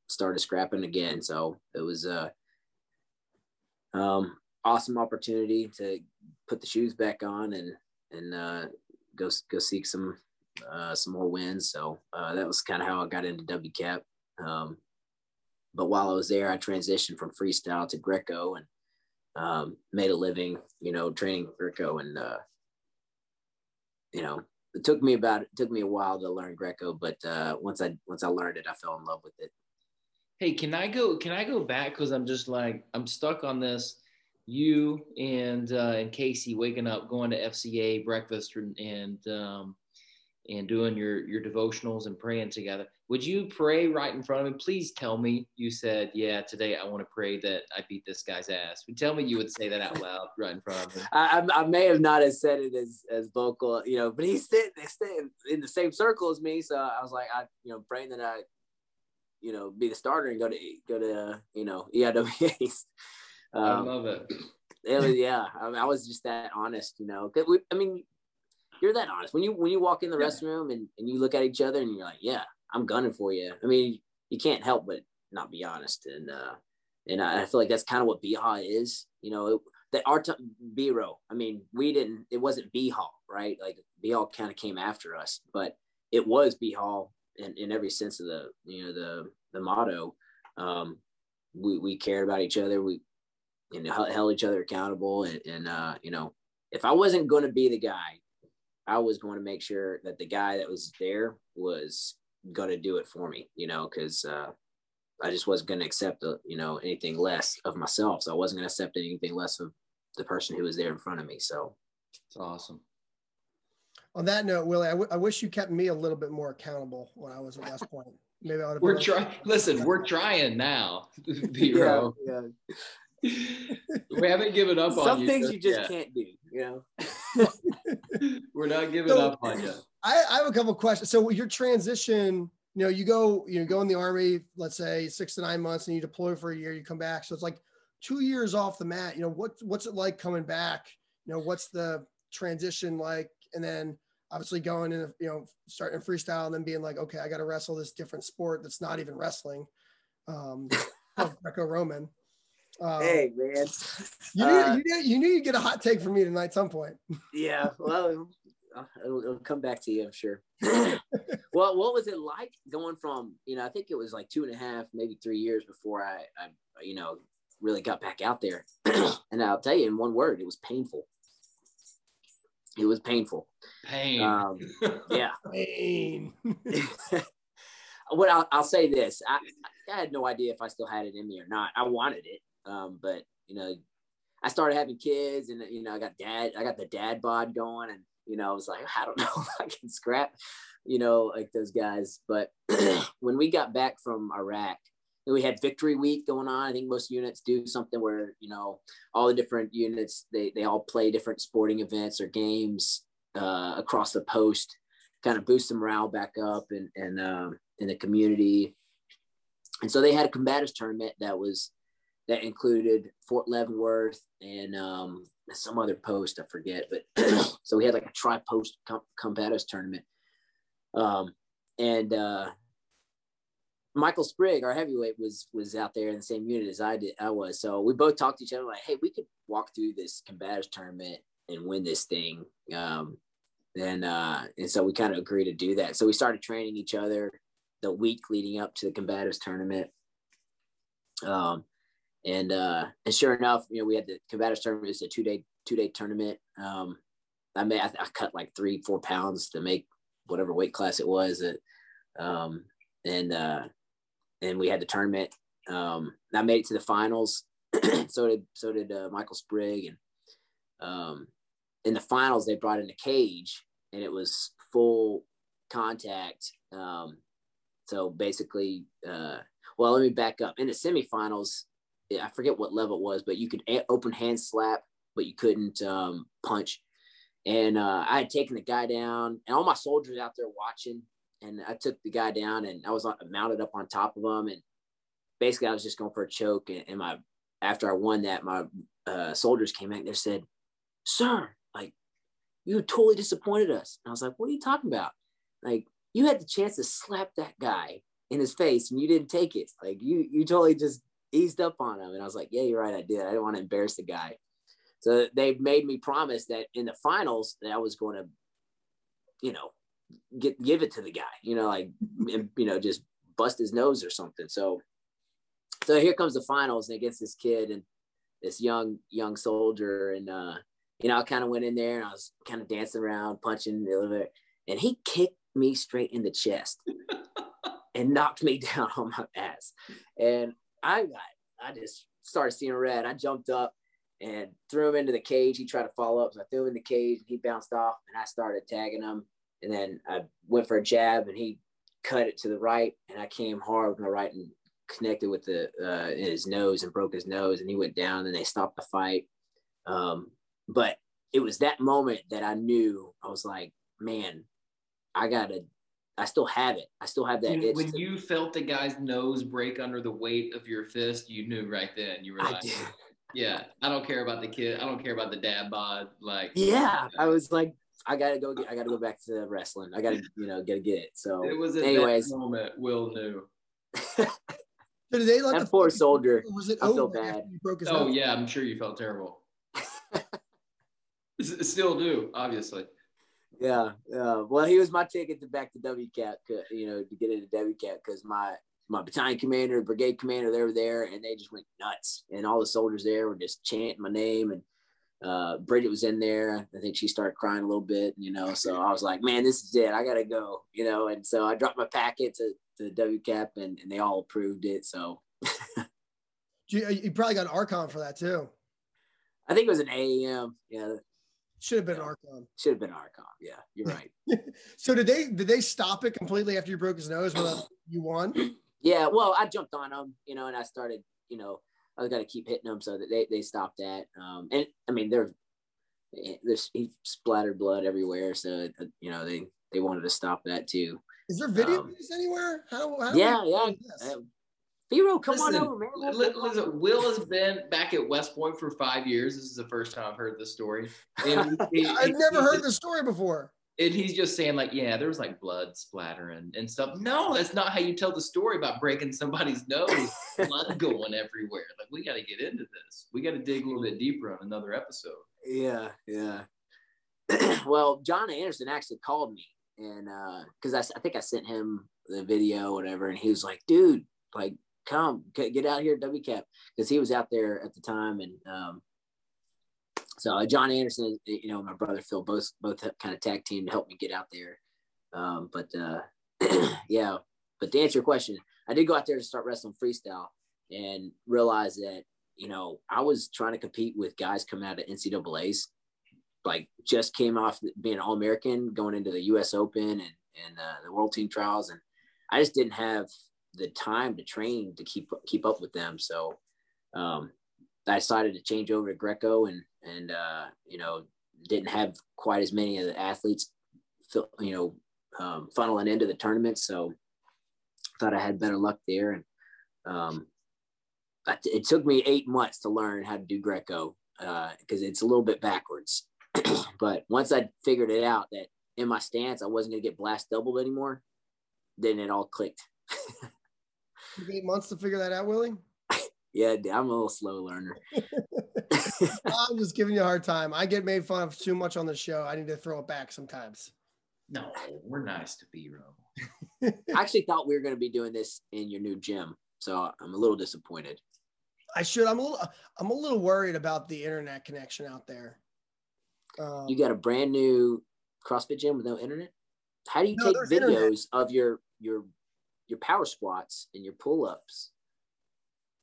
started scrapping again. So it was a um, awesome opportunity to put the shoes back on and and uh, go go seek some uh, some more wins. So uh, that was kind of how I got into WCAP. Um, but while I was there, I transitioned from freestyle to Greco and um, made a living, you know, training Greco. And uh, you know, it took me about it took me a while to learn Greco, but uh, once I once I learned it, I fell in love with it. Hey, can I go? Can I go back? Because I'm just like I'm stuck on this. You and uh, and Casey waking up, going to FCA breakfast, and and, um, and doing your your devotionals and praying together. Would you pray right in front of me Please tell me you said, "Yeah, today I want to pray that I beat this guy's ass." Would tell me you would say that out loud right in front of him. I, I I may have not have said it as as vocal, you know, but he's sitting, sitting in the same circle as me, so I was like, I you know, praying that I, you know, be the starter and go to go to uh, you know EIWAs. I Um, love it. it was yeah. I, mean, I was just that honest, you know. We, I mean, you're that honest when you when you walk in the restroom and, and you look at each other and you're like, yeah, I'm gunning for you. I mean, you can't help but not be honest, and uh, and I, feel like that's kind of what Biha is. You know, it, that our t- B-row. I mean, we didn't. It wasn't B Hall, right? Like B Hall kind of came after us, but it was B Hall in, in every sense of the you know the the motto. Um, we we cared about each other. We you know held each other accountable, and, and uh, you know if I wasn't going to be the guy, I was going to make sure that the guy that was there was going to do it for me. You know, because uh, I just wasn't going to accept, a, uh, you know, anything less of myself. So I wasn't going to accept anything less of the person who was there in front of me. So it's awesome. On that note, Willie, I, w- I wish you kept me a little bit more accountable when I was at West Point. Maybe I would. We're trying. Listen, we're trying now. yeah, yeah. we haven't given up Some on you. Some things you just yet. can't do. You know. we're not giving so, up on you. I, I have a couple questions. So your transition you know, you go, you know, go in the army, let's say six to nine months, and you deploy for a year, you come back. So it's like two years off the mat. You know, what what's it like coming back? You know, what's the transition like? And then obviously going in, you know, starting freestyle and then being like, okay, I got to wrestle this different sport that's not even wrestling, um, Greco-Roman. Um, hey man, you knew, uh, you knew you knew you'd get a hot take from me tonight at some point. yeah, well, it'll, it'll come back to you, I'm sure. well, what was it like going from, you know, I think it was like two and a half, maybe three years before I, I you know, really got back out there. and I'll tell you in one word, it was painful. It was painful. Pain. Um, yeah. Pain. what I'll, I'll, say this I, I had no idea if I still had it in me or not. I wanted it. Um, but, you know, I started having kids and, you know, I got dad, I got the dad bod going and, you know, I was like, I don't know if I can scrap, you know, like those guys. But when we got back from Iraq, we had victory week going on. I think most units do something where, you know, all the different units, they, they all play different sporting events or games uh, across the post, kind of boost the morale back up and, and um, in the community. And so they had a combatives tournament that was, that included Fort Leavenworth and um, some other post I forget, but so we had like a tri post com- tournament, um, and uh, Michael Sprigg, our heavyweight, was was out there in the same unit as I did. I was so we both talked to each other like, hey, we could walk through this combatives tournament and win this thing. Um, and uh, and so we kind of agreed to do that. So we started training each other the week leading up to the combatives tournament. Um, and uh, and sure enough, you know, we had the combatives tournament. It's a two day two day tournament. Um, I made I, I, cut like three four pounds to make whatever weight class it was. Um, and uh, and we had the tournament. Um, I made it to the finals. so did so did uh, Michael Sprigg. And um, in the finals, they brought in a cage, and it was full contact. Um, so basically, uh, well, let me back up. In the semifinals, I forget what level it was, but you could open hand slap, but you couldn't um, punch. And uh, I had taken the guy down, and all my soldiers out there watching. And I took the guy down, and I was mounted up on top of him, and basically I was just going for a choke. And, and my after I won that, my uh, soldiers came back. They said, "Sir, like you totally disappointed us." And I was like, "What are you talking about? Like you had the chance to slap that guy in his face, and you didn't take it. Like you you totally just eased up on him. And I was like, yeah, you're right. I did. I didn't want to embarrass the guy. So they made me promise that in the finals that I was going to, you know, get give it to the guy, you know, like you know, just bust his nose or something. So so here comes the finals and against this kid and this young young soldier and uh you know I kind of went in there and I was kind of dancing around punching a little bit and he kicked me straight in the chest and knocked me down on my ass and I got, I just started seeing red. I jumped up and threw him into the cage. He tried to follow up, so I threw him in the cage. He bounced off, and I started tagging him. And then I went for a jab, and he cut it to the right, and I came hard with my right and connected with the uh, his nose and broke his nose, and he went down. And they stopped the fight. Um, but it was that moment that I knew I was like, man, I gotta I still have it. I still have that. When, when you felt the guy's nose break under the weight of your fist, you knew right then. You were like, did. Yeah, I don't care about the kid. I don't care about the dad bod. Like, Yeah, I was like, I gotta go. Get, I gotta go back to wrestling. I gotta, you know, gotta get it. So, it was at anyways, moment Will knew. So did they let that the poor fight- soldier. or Was it I feel bad. broke his Oh nose? yeah, I'm sure you felt terrible. S- Still do, obviously. Yeah, yeah. Well, he was my ticket to back to WCAP. 'cause, You know, to get into WCAP because my my battalion commander, brigade commander, they were there, and they just went nuts. And all the soldiers there were just chanting my name. And uh, Bridget was in there. I think she started crying a little bit. You know, so I was like, man, this is it. I gotta go. You know, and so I dropped my packet to to WCAP, and, and they all approved it. So You, you probably got an Arcom for that too. I think it was an AAM. Yeah, Should have been an Arcom. should have been Arcom. Yeah, you're right. So did they did they stop it completely after you broke his nose when you won? Yeah, well, I jumped on him, you know, and I started, you know, I was gonna keep hitting him so that they, they stopped that. Um, and I mean, they're there's he splattered blood everywhere, so uh, you know they they wanted to stop that too. Is there video Um, anywhere? How, how Yeah, yeah. Find this? Uh, B-Row, come Listen, on over, man. We'll- Listen, Will has been back at West Point for five years. This is the first time I've heard this story. And he- I've he- never he- heard this story before. And he's just saying, like, yeah, there was like blood splattering and stuff. No, that's not how you tell the story about breaking somebody's nose, blood going everywhere. Like, we got to get into this. We got to dig a little bit deeper on another episode. Yeah, yeah. well, John Anderson actually called me, and because I think I sent him the video, whatever, and he was like, "Dude, like, come get out here at WCAP," because he was out there at the time, and um, so uh, John Anderson, you know, my brother Phil, both both kind of tag team to help me get out there. Um, but uh, yeah, but to answer your question, I did go out there to start wrestling freestyle and realize that you know I was trying to compete with guys coming out of NCAA's, like just came off being All American, going into the U.S. Open and and uh, the World Team Trials, and I just didn't have the time to train to keep keep up with them. So um, I decided to change over to Greco, and and uh, you know didn't have quite as many of the athletes, you know, um, funneling into the tournament. So thought I had better luck there, and um, it took me eight months to learn how to do Greco because it's a little bit backwards. but once I figured it out that in my stance I wasn't gonna get blast doubled anymore, then it all clicked. Took Eight months to figure that out, Willie. Yeah, I'm a little slow learner. I'm just giving you a hard time. I get made fun of too much on the show. I need to throw it back sometimes. No, we're nice to B-Row. I actually thought we were gonna be doing this in your new gym, so I'm a little disappointed. I should. I'm a little. I'm a little worried about the internet connection out there. Um, You got a brand new CrossFit gym with no internet. How do you No, take videos internet. of your your your power squats and your pull ups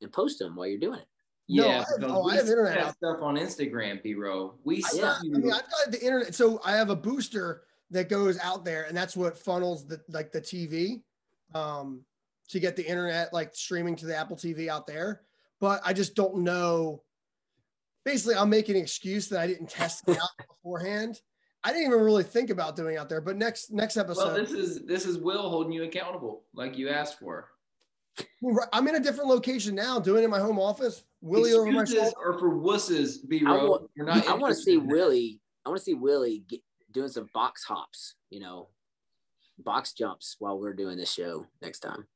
and post them while you're doing it? No, yeah, I have- oh, I we have internet that stuff on Instagram, B-Row. We I, yeah. I mean, I've got the internet. So I have a booster that goes out there, and that's what funnels the like the TV um, to get the internet like streaming to the Apple TV out there. But I just don't know. Basically, I'm making an excuse that I didn't test it out beforehand. I didn't even really think about doing out there. But next next episode, well, this is this is Will holding you accountable, like you asked for. I'm in a different location now, doing it in my home office. Willie over my shoulder. or for wusses, I B-Row. want, You're not I want to see. Willie. I want to see Willie get, doing some box hops. You know, box jumps while we're doing this show next time.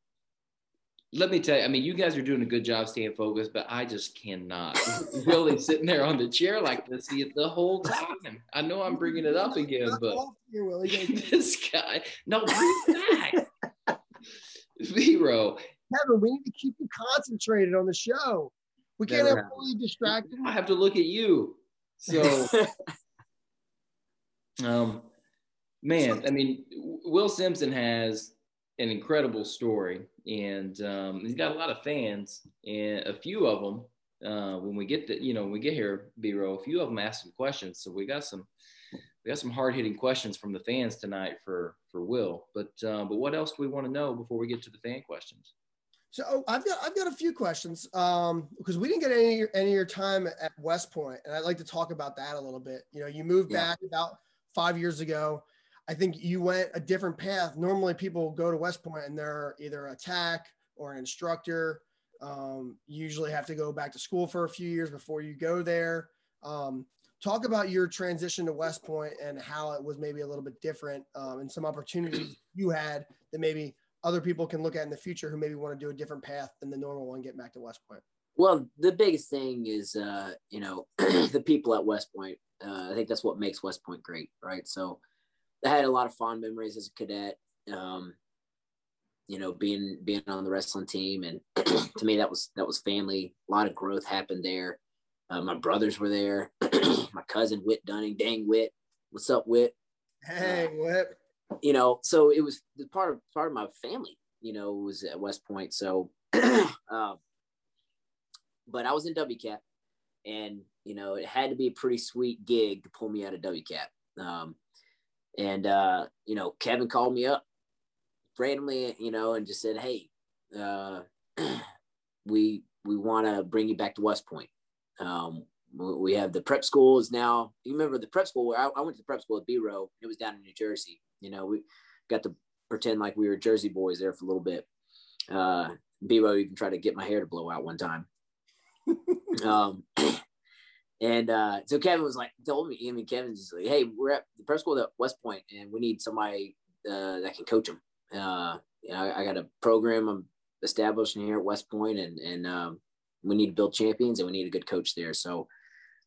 Let me tell you, I mean, you guys are doing a good job staying focused, but I just cannot. really sitting there on the chair like this the, the whole time. I know I'm bringing it up again, but off here, Willie. You this guy, no, bring back. B-Row, Kevin, we need to keep you concentrated on the show. We can't Never have fully distracted. I have to look at you. So, um, man, I mean, Will Simpson has an incredible story, and um, he's got a lot of fans, and a few of them. Uh, when we get the, you know, when we get here, B-row, a few of them asked some questions. So we got some, we got some hard hitting questions from the fans tonight for for Will. But uh, but what else do we want to know before we get to the fan questions? So oh, I've got I've got a few questions um, because we didn't get any any of your time at West Point, and I'd like to talk about that a little bit. You know, you moved Yeah. back about five years ago. I think you went a different path. Normally, people go to West Point and they're either a tech or an instructor. Um, you usually have to go back to school for a few years before you go there. Um, talk about your transition to West Point and how it was maybe a little bit different um, and some opportunities you had that maybe other people can look at in the future who maybe want to do a different path than the normal one, getting back to West Point. Well, the biggest thing is, uh, you know, the people at West Point. Uh, I think that's what makes West Point great, right? So I had a lot of fond memories as a cadet. Um, you know, being being on the wrestling team, and to me that was that was family. A lot of growth happened there. Uh, my brothers were there. my cousin Whit Dunning, dang Whit, what's up, Whit? Hey, uh, Whit. You know, so it was part of part of my family. You know, was at West Point. So, um, but I was in WCAP, and you know, it had to be a pretty sweet gig to pull me out of WCAP. Um, and uh, you know, Kevin called me up randomly, you know, and just said, "Hey, uh, we we want to bring you back to West Point. Um, we have the prep school is now. You remember the prep school? Where I, I went to the prep school at B Row. It was down in New Jersey. You know, we got to pretend like we were Jersey boys there for a little bit. Uh, B Row even tried to get my hair to blow out one time. um, and uh, so Kevin was like, told me, I mean, Kevin's just like, hey, we're at the prep school at West Point, and we need somebody uh, that can coach them uh, you know, I, I, got a program I'm establishing here at West Point, and and um, we need to build champions, and we need a good coach there. So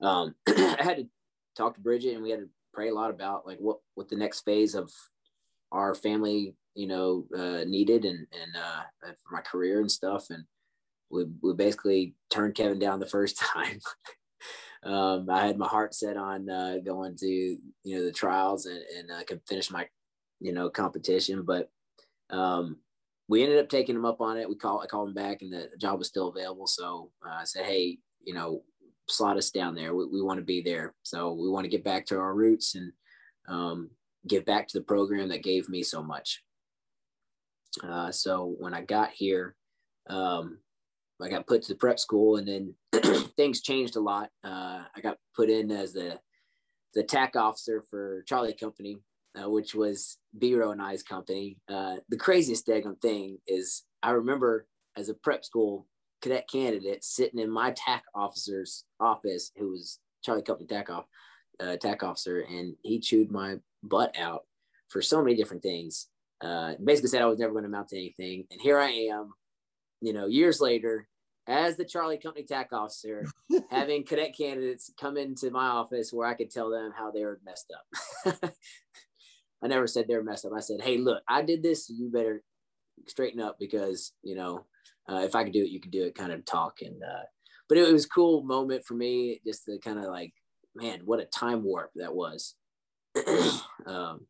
um, I had to talk to Bridget, and we had to pray a lot about like what what the next phase of our family, you know, uh, needed, and and uh, for my career and stuff, and we we basically turned Kevin down the first time. Um, I had my heart set on uh, going to you know the trials and and I could finish my you know competition, but um, we ended up taking him up on it. We call I called him back, and the job was still available. So uh, I said, "Hey, you know, slot us down there. We, we want to be there. So we want to get back to our roots and um, give back to the program that gave me so much." Uh, so when I got here, um, I got put to prep school, and then things changed a lot. Uh, I got put in as the the TAC officer for Charlie Company, uh, which was B-Row and I's company. Uh, the craziest daggone thing is I remember as a prep school cadet candidate sitting in my TAC officer's office, who was Charlie Company TAC, off, uh, TAC officer, and he chewed my butt out for so many different things. Uh, basically said I was never going to amount to anything. And here I am, you know, years later, as the Charlie Company TAC officer, having cadet candidates come into my office where I could tell them how they were messed up. I never said they were messed up. I said, hey, look, I did this. You better straighten up because, you know, uh, if I could do it, you could do it kind of talk. And, uh, but it, it was a cool moment for me just to kind of like, man, what a time warp that was. um,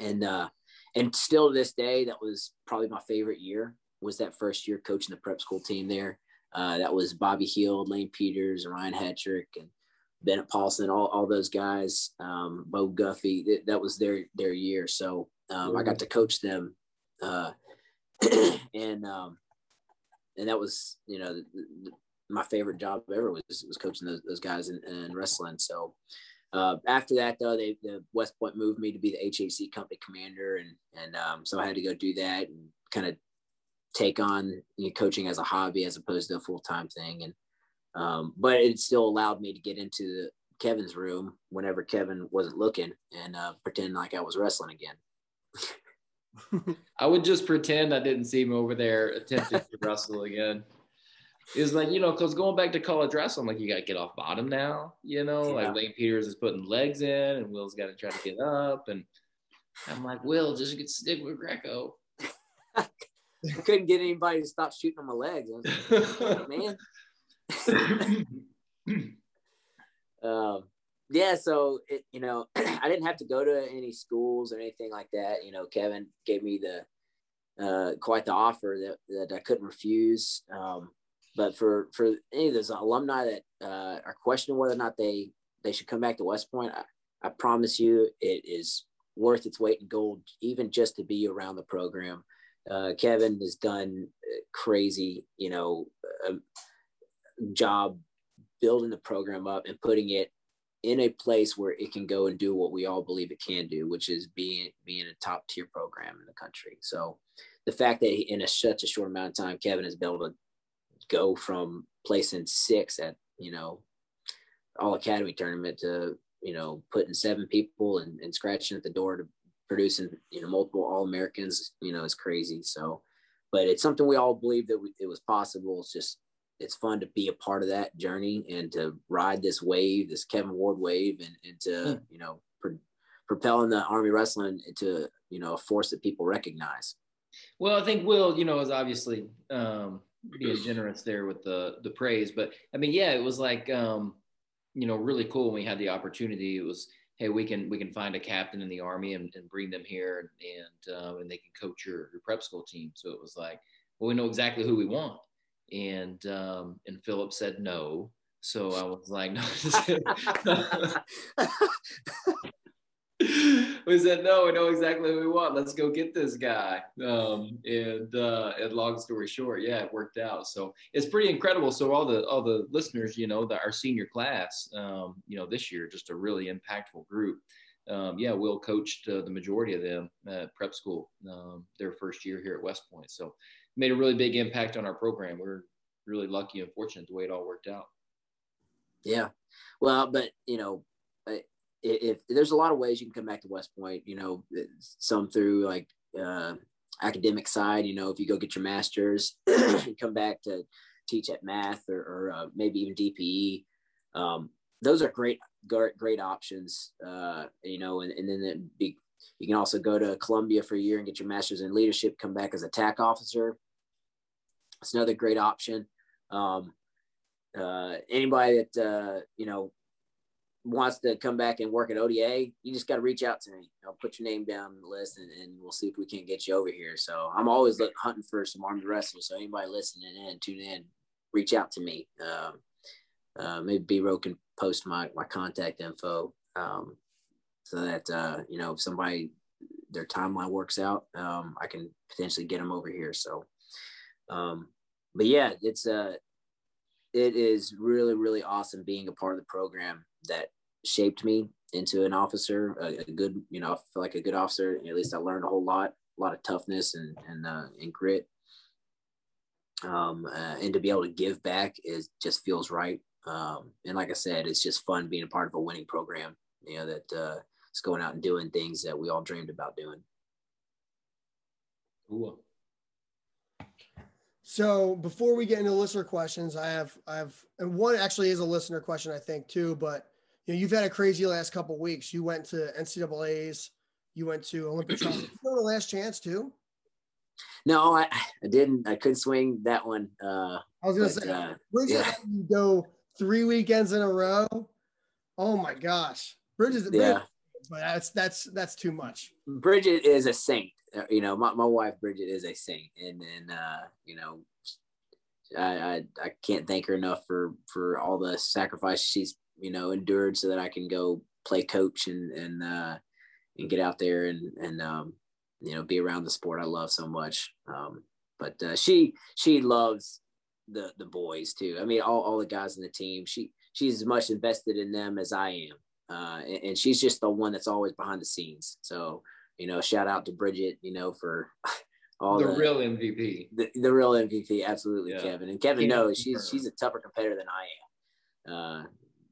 and, uh, and still to this day, that was probably my favorite year was that first year coaching the prep school team there. Uh, that was Bobby Hield, Lane Peters, Ryan Hetrick, and Bennett Paulson, all, all those guys, um, Bo Guffey, th- that was their their year. So um, I got to coach them, uh, and um, and that was you know the, the, my favorite job ever was was coaching those, those guys in, in wrestling. So uh, after that though, they the West Point moved me to be the HHC company commander, and and um, so I had to go do that and kind of take on you know, coaching as a hobby as opposed to a full time thing, and um, but it still allowed me to get into Kevin's room whenever Kevin wasn't looking and uh, pretend like I was wrestling again. I would just pretend I didn't see him over there attempting to wrestle again. It's like, you know, because going back to college wrestling, like you got to get off bottom now, you know, yeah. like Lane Peters is putting legs in and Will's got to try to get up. And I'm like, Will, just get stick with Greco. I couldn't get anybody to stop shooting on my legs. Like, man. um, yeah, so it, you know, I didn't have to go to any schools or anything like that. You know, Kevin gave me the uh, quite the offer that, that I couldn't refuse. Um, but for for any of those alumni that uh, are questioning whether or not they they should come back to West Point, I, I promise you, it is worth its weight in gold, even just to be around the program. Uh, Kevin has done crazy, you know, uh, job building the program up and putting it in a place where it can go and do what we all believe it can do, which is being being a top tier program in the country. So the fact that in a, such a short amount of time, Kevin has been able to go from placing six at you know all academy tournament to you know putting seven people and, and scratching at the door to producing you know multiple all americans you know is crazy. So but it's something we all believe that we, it was possible. It's just it's fun to be a part of that journey and to ride this wave this kevin ward wave and, and to mm. you know pro- propelling the army wrestling into you know a force that people recognize. Well i think will you know is obviously um being generous there with the the praise. But i mean yeah it was like um you know really cool when we had the opportunity. It was hey we can we can find a captain in the army and, and bring them here and uh, and they can coach your, your prep school team. So it was like well we know exactly who we want. And um and philip said no. So i was like no we said no we know exactly what we want. Let's go get this guy. Um, and uh, and long story short yeah it worked out. So it's pretty incredible. So all the all the listeners you know that our senior class um, you know this year just a really impactful group. Um, yeah will coached uh, the majority of them at prep school um, their first year here at west point. So made a really big impact on our program. We're really lucky and fortunate the way it all worked out. Yeah. Well but you know if, if, there's a lot of ways you can come back to West Point, you know, some through like uh, academic side, you know, if you go get your master's, and come back to teach at math or, or uh, maybe even DPE. Um, those are great, great, great options, uh, you know, and, and then be, you can also go to Columbia for a year and get your master's in leadership, come back as a TAC officer. It's another great option. Um, uh, anybody that, uh, you know, wants to come back and work at ODA, you just got to reach out to me. I'll put your name down the list and, and we'll see if we can't get you over here. So I'm always look, hunting for some armed wrestlers. So anybody listening in, tune in, reach out to me. Um, uh, maybe B-Row can post my, my contact info um, so that, uh, you know, if somebody, their timeline works out, um, I can potentially get them over here. So, um, but yeah, it's, uh, it is really, really awesome being a part of the program that shaped me into an officer, a, a, good, you know, like a good officer. At least I learned a whole lot, a lot of toughness and and uh, and grit. Um, uh, and to be able to give back is just feels right. Um, and like I said, it's just fun being a part of a winning program. You know that uh, it's going out and doing things that we all dreamed about doing. Cool. So before we get into listener questions, I have I have and one actually is a listener question I think too, but you know, you've had a crazy last couple weeks. You went to NCAA's, you went to Olympic trials. you know the last chance too? No, I, I didn't. I couldn't swing that one. Uh, I was gonna but, say, uh, yeah. you go three weekends in a row. Oh my gosh, Bridget yeah. But that's that's that's too much. Bridget is a saint. Uh, you know, my, my wife Bridget is a saint, and then uh, you know, I, I I can't thank her enough for for all the sacrifice she's you know, endured so that I can go play coach and and uh, and get out there and and um, you know be around the sport I love so much. Um, but uh, she she loves the the boys too. I mean, all, all the guys in the team. She she's as much invested in them as I am, uh, and, and she's just the one that's always behind the scenes. So you know, shout out to Bridget. You know for. All the, the real MVP, the, the real MVP, absolutely, yeah. Kevin. And Kevin knows she's she's a tougher competitor than I am. Uh,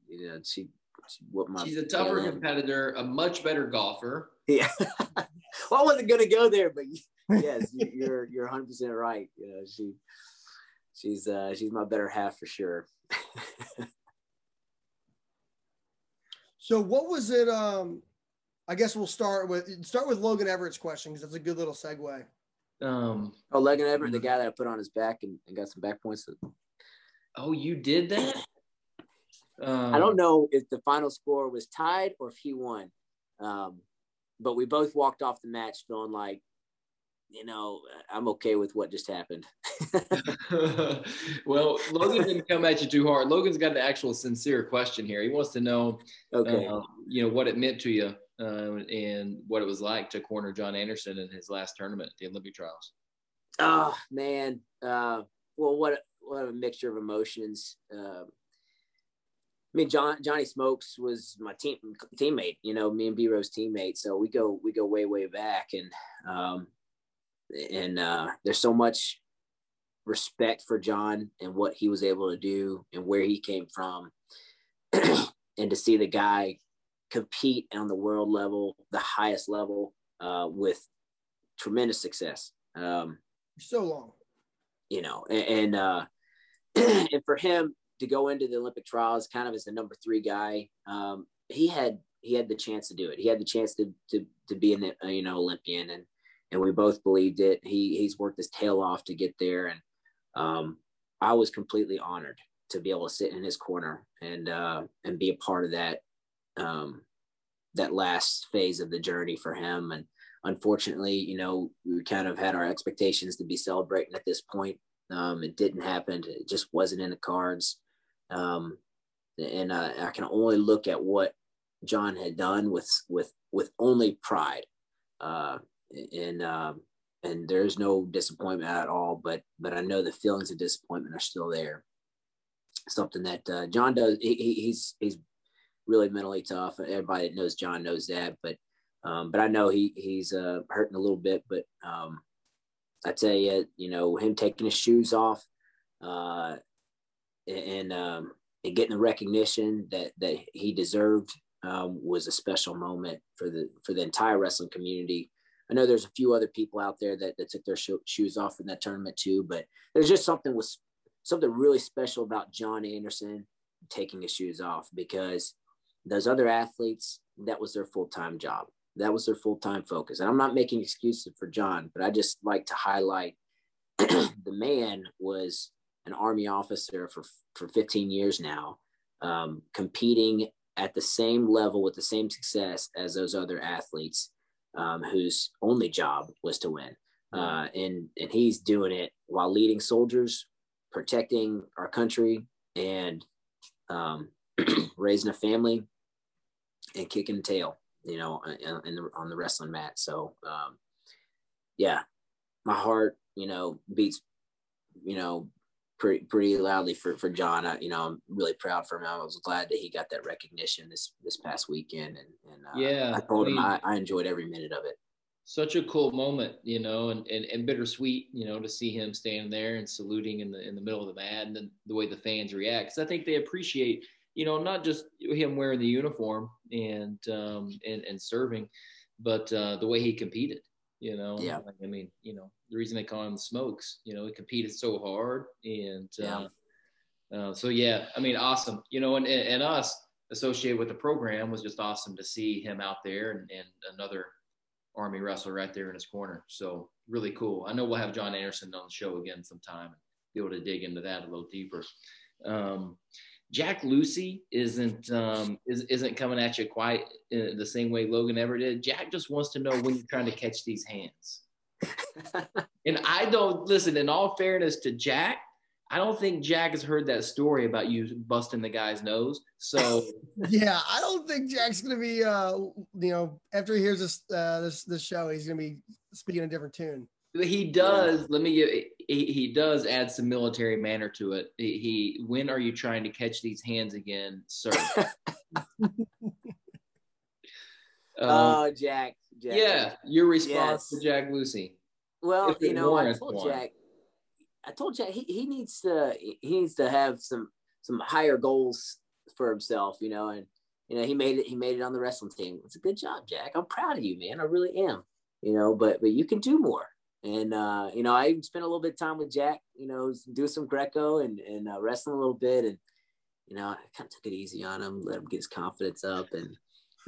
you know, she, she my. She's a tougher competitor, a much better golfer. Yeah. well, I wasn't gonna go there, but yes, you're you're 100 percent right. You know, she she's uh she's my better half for sure. So what was it? Um, I guess we'll start with start with Logan Everett's question because that's a good little segue. Um, oh, Logan Everett, the guy that I put on his back and, and got some back points. Oh, you did that? Um, I don't know if the final score was tied or if he won, um, but we both walked off the match feeling like, you know, I'm okay with what just happened. well, Logan didn't come at you too hard. Logan's got an actual sincere question here. He wants to know, okay, uh, you know, what it meant to you uh, and what it was like to corner John Anderson in his last tournament at the Olympic trials. Oh man, uh, well, what what a mixture of emotions. Uh, I mean, John Johnny Smokes was my team teammate. You know, me and B-Row's teammate. So we go we go way way back, and um, and uh, there's so much respect for John and what he was able to do and where he came from, and to see the guy compete on the world level, the highest level, uh, with tremendous success. Um, so long, you know, and and, uh, and for him to go into the Olympic trials, kind of as the number three guy, um, he had he had the chance to do it. He had the chance to to to be an uh, you know Olympian, and and we both believed it. He he's worked his tail off to get there, and um, I was completely honored to be able to sit in his corner and uh, and be a part of that um, that last phase of the journey for him. And unfortunately, you know, we kind of had our expectations to be celebrating at this point. Um, it didn't happen. It just wasn't in the cards. Um, and uh, I can only look at what John had done with with with only pride, uh, and um, and there's no disappointment at all. But but I know the feelings of disappointment are still there. Something that uh, John does. He, he's he's really mentally tough. Everybody that knows John knows that. But um, but I know he he's uh, hurting a little bit. But um, I tell you, you know, him taking his shoes off, uh, and um, and getting the recognition that that he deserved um, was a special moment for the for the entire wrestling community. I know there's a few other people out there that, that took their sho- shoes off in that tournament too, but there's just something was something really special about John Anderson taking his shoes off because those other athletes that was their full time job, that was their full time focus. And I'm not making excuses for John, but I just like to highlight the man was an army officer for for 15 years now, um, competing at the same level with the same success as those other athletes um, whose only job was to win. Uh, and and he's doing it while leading soldiers, protecting our country, and um, raising a family, and kicking tail, you know, in the, on the wrestling mat. So, um, yeah, my heart, you know, beats, you know, pretty pretty loudly for for John. I, you know, I'm really proud for him. I was glad that he got that recognition this this past weekend, and and uh, yeah, I told I mean, him I, I enjoyed every minute of it. Such a cool moment, you know, and, and and bittersweet, you know, to see him standing there and saluting in the in the middle of the mat, and the, the way the fans react. Because I think they appreciate, you know, not just him wearing the uniform and um and and serving, but uh, the way he competed you know, yeah. Like, I mean, you know, the reason they call him Smokes, you know, he competed so hard, and uh, yeah. Uh, so yeah, I mean, awesome. You know, and and us associated with the program was just awesome to see him out there and, and another Army wrestler right there in his corner. So really cool. I know we'll have John Anderson on the show again sometime and be able to dig into that a little deeper. Um, Jack Lucy isn't um, is, isn't coming at you quite the same way Logan ever did. Jack just wants to know when you're trying to catch these hands. and I don't listen. In all fairness to Jack, I don't think Jack has heard that story about you busting the guy's nose. So yeah, I don't think Jack's gonna be. Uh, you know, after he hears this uh, this this show, he's gonna be speaking a different tune. He does. Yeah. Let me get. He, he does add some military manner to it. He, he when are you trying to catch these hands again, sir? oh, um, Jack, Jack. Yeah, your response yes. to Jack Lucy. Well, you know, I told one. Jack. I told Jack he, he needs to he needs to have some some higher goals for himself, you know, and you know he made it he made it on the wrestling team. It's a good job, Jack. I'm proud of you, man. I really am. You know, but but you can do more. And uh, you know, I spent a little bit of time with Jack. You know, do some Greco and and uh, wrestling a little bit, and you know, I kind of took it easy on him, let him get his confidence up, and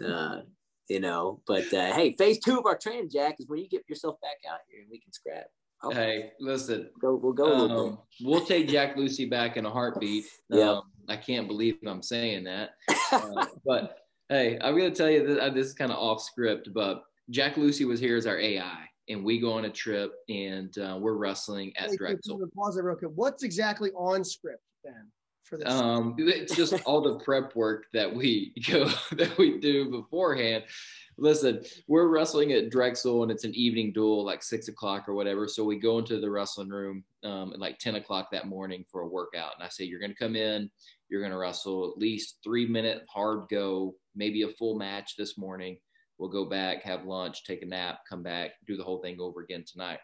uh, you know. But uh, hey, phase two of our training, Jack, is when you get yourself back out here and we can scrap. Okay. Hey, listen. Go, we'll go. Um, we'll take Jack Lucy back in a heartbeat. Yeah. Um, I can't believe I'm saying that, uh, but hey, I'm gonna tell you that uh, this is kind of off script, but Jack Lucy was here as our AI and we go on a trip and uh, we're wrestling at hey, Drexel. Pause it real quick. What's exactly on script then for this? Um, it's just all the prep work that we go that we do beforehand. Listen, we're wrestling at Drexel and it's an evening duel, like six o'clock or whatever. So we go into the wrestling room um, at like 10 o'clock that morning for a workout. And I say, You're going to come in, you're going to wrestle at least three minute hard go, maybe a full match this morning We'll go back, have lunch, take a nap, come back, do the whole thing over again tonight.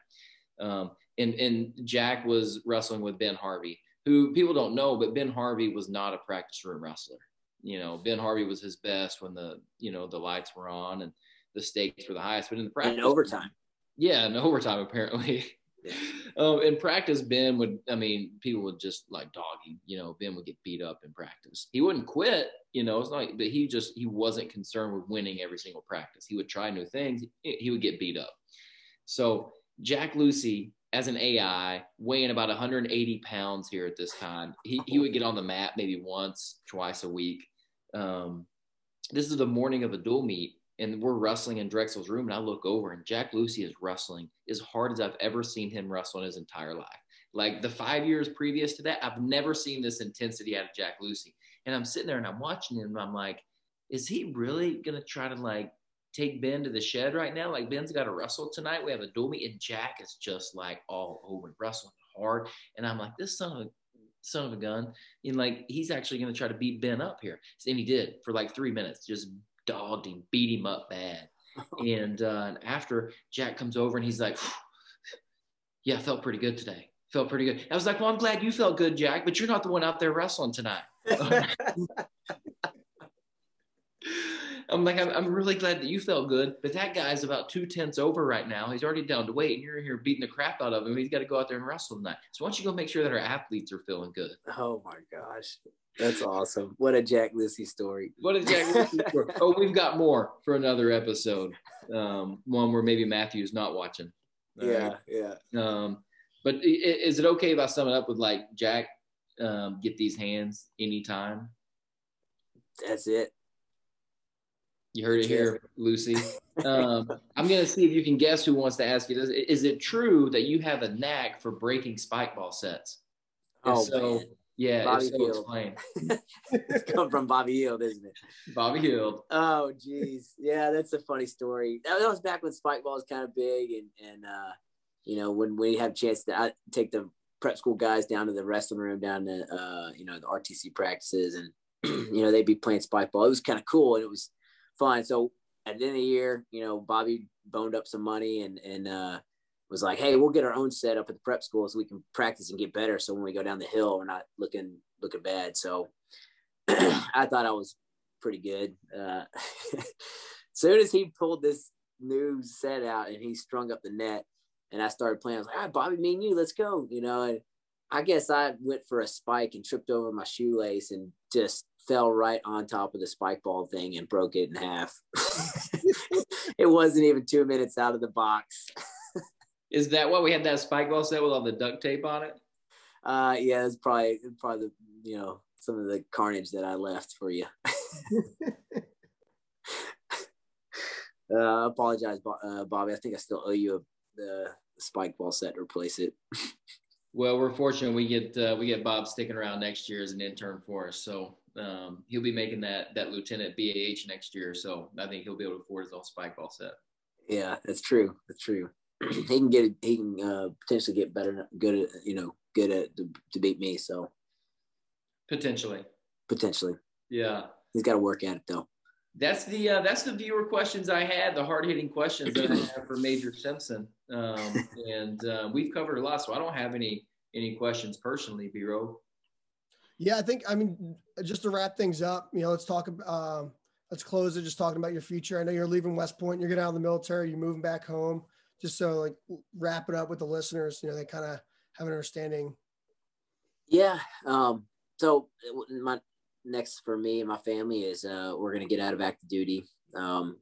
Um, and and Jack was wrestling with Ben Harvey, who people don't know, but Ben Harvey was not a practice room wrestler. You know, Ben Harvey was his best when the you know the lights were on and the stakes were the highest. But in the practice, in overtime, yeah, in overtime apparently. Yeah. um, in practice, Ben would, I mean, people would just like dog him. You know, Ben would get beat up in practice. He wouldn't quit, you know, it's not, but he just, he wasn't concerned with winning every single practice. He would try new things, he would get beat up. So, Jack Lucy, as an AI, weighing about 180 pounds here at this time, he, he would get on the mat maybe once, twice a week. Um, this is the morning of a dual meet and we're wrestling in Drexel's room, and I look over, and Jack Lucy is wrestling as hard as I've ever seen him wrestle in his entire life. Like the five years previous to that, I've never seen this intensity out of Jack Lucy. And I'm sitting there and I'm watching him, and I'm like, is he really gonna try to like take Ben to the shed right now? Like Ben's got to wrestle tonight. We have a dual meet, and Jack is just like all over wrestling hard. And I'm like, this son of a son of a gun. And like he's actually gonna try to beat Ben up here. And he did for like three minutes, just dogged him, beat him up bad. and, uh, after Jack comes over and he's like, yeah, I felt pretty good today. Felt pretty good. I was like, well, I'm glad you felt good, Jack, but you're not the one out there wrestling tonight. I'm like, I'm, I'm really glad that you felt good, but that guy's about two tenths over right now. He's already down to weight, and you're here beating the crap out of him. He's got to go out there and wrestle tonight. So why don't you go make sure that our athletes are feeling good? Oh my gosh. That's awesome. What a Jack Lucy story. What a Jack Lucy story. Oh, we've got more for another episode. Um, one where maybe Matthew's not watching. yeah, right? yeah. Um, but is it okay if I sum it up with like Jack, um, get these hands anytime? That's it. You heard it here, Lucy. Um, I'm going to see if you can guess who wants to ask you this. Is it true that you have a knack for breaking spike ball sets? oh, so, man. Yeah, Bobby so explain. it's come from Bobby Hill, isn't it? Bobby Hill. Oh, geez. Yeah, that's a funny story. That was back when spike ball was kind of big, and and uh, you know when we have a chance to I take the prep school guys down to the wrestling room, down to uh, you know the RTC practices, and you know they'd be playing spike ball. It was kind of cool, and it was fun. So at the end of the year, you know, Bobby boned up some money and and uh, was like, hey, we'll get our own set up at the prep school so we can practice and get better. So when we go down the hill, we're not looking looking bad. So I thought I was pretty good. Uh, soon as he pulled this new set out and he strung up the net, and I started playing, I was like, all right, Bobby, me and you, let's go. You know, and I guess I went for a spike and tripped over my shoelace and just fell right on top of the spike ball thing and broke it in half. it wasn't even two minutes out of the box. Is that why we had that spike ball set with all the duct tape on it? Uh, yeah, it's probably probably the, you know some of the carnage that I left for you. uh, apologize, uh, Bobby. I think I still owe you a, the spike ball set to replace it. well, we're fortunate we get uh, we get Bob sticking around next year as an intern for us, so um, he'll be making that that lieutenant BAH next year. So I think he'll be able to afford his own spike ball set. Yeah, that's true. That's true. he can get he can uh, potentially get better, good at you know, good at to, to beat me. So potentially, potentially, yeah, he's got to work at it though. That's the uh, that's the viewer questions I had, the hard hitting questions that I have for Major Simpson, um, and uh, we've covered a lot, so I don't have any any questions personally, B-Row. Yeah, I think I mean just to wrap things up, you know, let's talk about. Um, let's close it just talking about your future. I know you're leaving West Point, you're getting out of the military, you're moving back home just so like wrap it up with the listeners, you know, they kind of have an understanding. Yeah. Um, so my next for me and my family is uh, we're gonna get out of active duty. Um,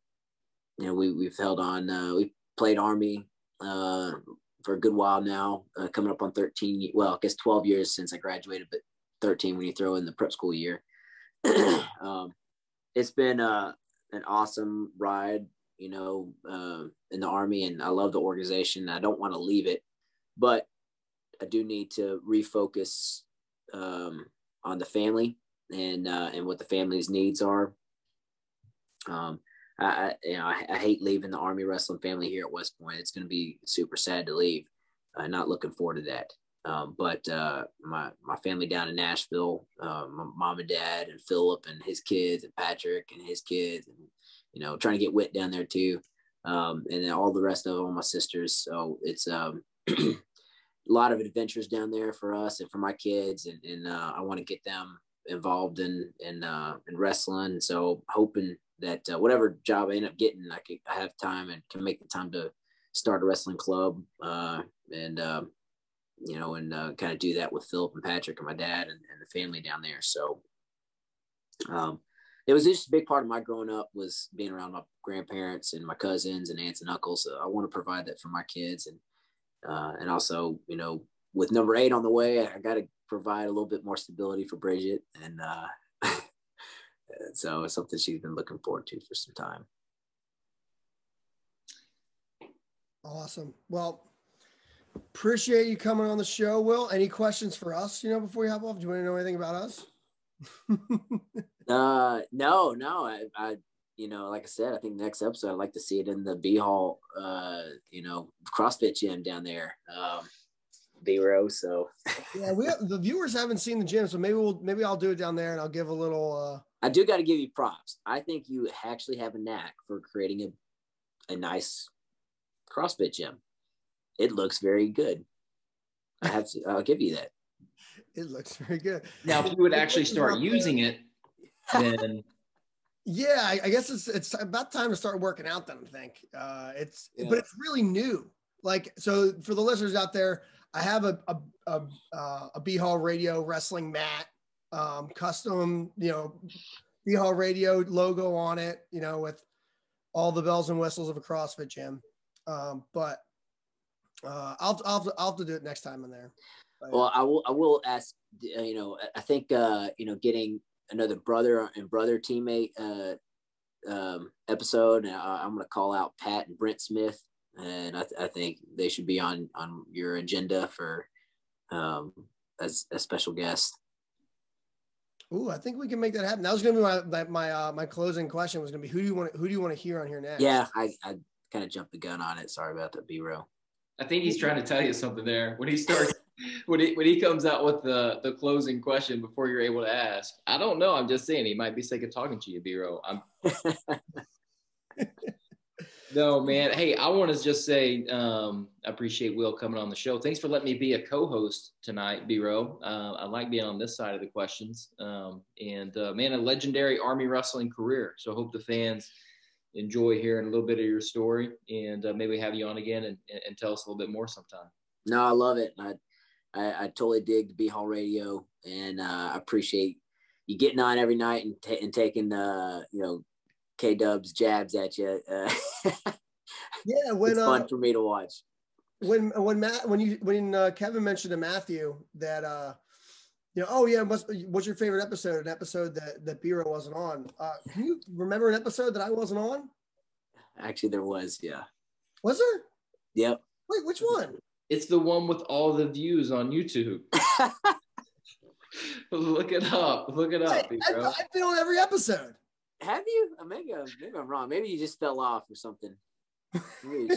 you know, we we've held on. Uh, we played Army uh, for a good while now, uh, coming up on 13. Well, I guess 12 years since I graduated, but 13 when you throw in the prep school year. um, it's been uh, an awesome ride you know, uh, in the army, and I love the organization. I don't want to leave it, but I do need to refocus um, on the family and uh, and what the family's needs are. Um, I, you know I, I, hate leaving the army wrestling family here at West Point. It's going to be super sad to leave. I'm not looking forward to that. Um, but uh, my my family down in Nashville, uh, my mom and dad, and Philip and his kids, and Patrick and his kids, and you know, trying to get wit down there too. Um, and then all the rest of all my sisters. So it's, um, a lot of adventures down there for us and for my kids, and, and uh, I want to get them involved in in uh, in wrestling. So hoping that uh, whatever job I end up getting, I I have time and can make the time to start a wrestling club uh, and um, you know and uh, kind of do that with Philip and Patrick and my dad and, and the family down there. So um, it was just a big part of my growing up was being around my grandparents and my cousins and aunts and uncles. So I want to provide that for my kids and uh, and also you know with number eight on the way, I got to provide a little bit more stability for Bridget and. Uh, so it's something she's been looking forward to for some time. Awesome. Well, appreciate you coming on the show, Will. Any questions for us, you know, before you hop off? Do you want to know anything about us? uh no, no. I, I you know, like I said, I think next episode I'd like to see it in the B Hall uh, you know, CrossFit gym down there. Um B row. So yeah, we have, the viewers haven't seen the gym, so maybe we'll maybe I'll do it down there and I'll give a little uh I do got to give you props. I think you actually have a knack for creating a, a nice CrossFit gym. It looks very good. I have to, I'll give you that. It looks very good. Now, if you would actually start using it, then yeah, I, I, guess it's it's about time to start working out. Then I think uh, it's, yeah. but it's really new. Like so, for the listeners out there, I have a a a, uh, a B Hall Radio wrestling mat um, custom, you know, B Hall Radio logo on it, you know, with all the bells and whistles of a CrossFit gym. Um, but uh, I'll, I'll, I'll have to do it next time in there. But, well, I will, I will ask, uh, you know, I think, uh, you know, getting another brother and brother teammate, uh, um, episode, and I, am going to call out Pat and Brent Smith. And I, th- I think they should be on, on your agenda for, um, as a special guest. Ooh, I think we can make that happen. That was going to be my my uh, my closing question was going to be who do you want who do you want to hear on here next? Yeah, I, I kind of jumped the gun on it. Sorry about that, B row. I think he's trying to tell you something there when he starts when he when he comes out with the the closing question before you're able to ask. I don't know. I'm just saying he might be sick of talking to you, B row. I'm. No, man. Hey, I want to just say um, I appreciate Will coming on the show. Thanks for letting me be a co-host tonight, B-Row. Uh, I like being on this side of the questions. Um, and uh, man, a legendary Army wrestling career. So I hope the fans enjoy hearing a little bit of your story and uh, maybe have you on again and, and tell us a little bit more sometime. No, I love it. I, I, I totally dig the B Hall Radio and uh, I appreciate you getting on every night and, t- and taking, the you know, K Dub's jabs at you. Uh, yeah, when it's fun uh, for me to watch. When when Matt when you when uh, Kevin mentioned to Matthew that uh, you know, oh yeah, what's, what's your favorite episode? An episode that that B-Row wasn't on. Uh, can you remember an episode that I wasn't on? Actually, there was. Yeah. Was there? Yep. Wait, which one? It's the one with all the views on YouTube. Look it up. Look it up. I, have been on every episode. Have you? Uh, maybe, I'm, maybe I'm wrong. Maybe you just fell off or something. Maybe,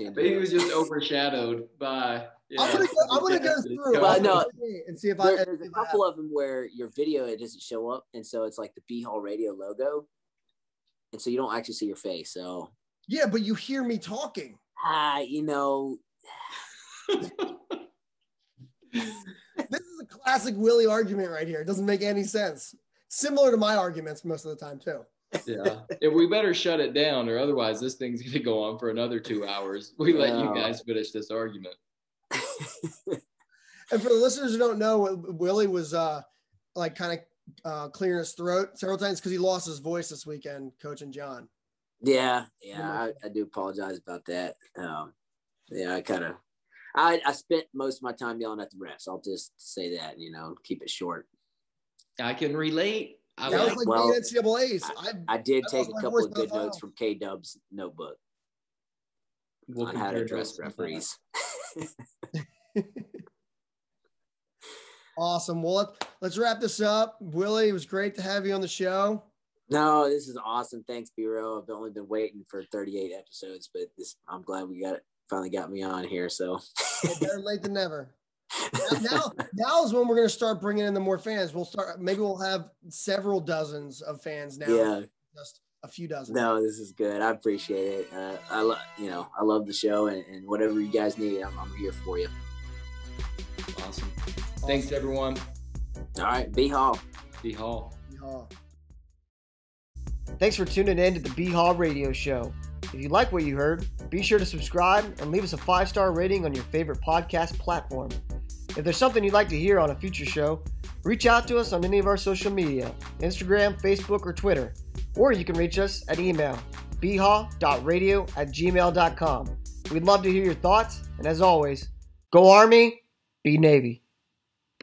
maybe he was just overshadowed by. Yeah, I'm gonna go, I'm gonna go through well, no, and see if there, I. There's a couple of them where your video it doesn't show up, and so it's like the B Hall Radio logo, and so you don't actually see your face. So yeah, but you hear me talking. Ah, uh, you know. this is a classic Willie argument right here. It doesn't make any sense similar to my arguments most of the time too. yeah, and we better shut it down, or otherwise this thing's going to go on for another two hours. We let you guys finish this argument. and for the listeners who don't know, Willie was uh, like kind of uh, clearing his throat several times because he lost his voice this weekend, coaching John. Yeah, yeah, I, I do apologize about that. Um, yeah, I kind of, I, I spent most of my time yelling at the refs. I'll just say that, you know, keep it short. I can relate. I that was like well, NCAA's. I, I, I did take a couple of good notes from K Dub's notebook we'll on how to address referees. awesome. Well, let's wrap this up. Willie, it was great to have you on the show. No, this is awesome. Thanks, B-Row. I've only been waiting for 38 episodes, but this I'm glad we got it. Finally got me on here. So better late than never now, now is when we're going to start bringing in the more fans. We'll start. Maybe we'll have several dozens of fans now. Yeah, just a few dozen. No, this is good. I appreciate it. Uh, I love, you know, I love the show, and, and whatever you guys need, I'm, I'm here for you. Awesome. Thanks, everyone. All right, B Hall. B Hall. Yeah. Thanks for tuning in to the B Hall Radio Show. If you like what you heard, be sure to subscribe and leave us a five star rating on your favorite podcast platform. If there's something you'd like to hear on a future show, reach out to us on any of our social media Instagram, Facebook, or Twitter. Or you can reach us at email bhaw.radio at gmail.com. We'd love to hear your thoughts, and as always, go Army, be Navy.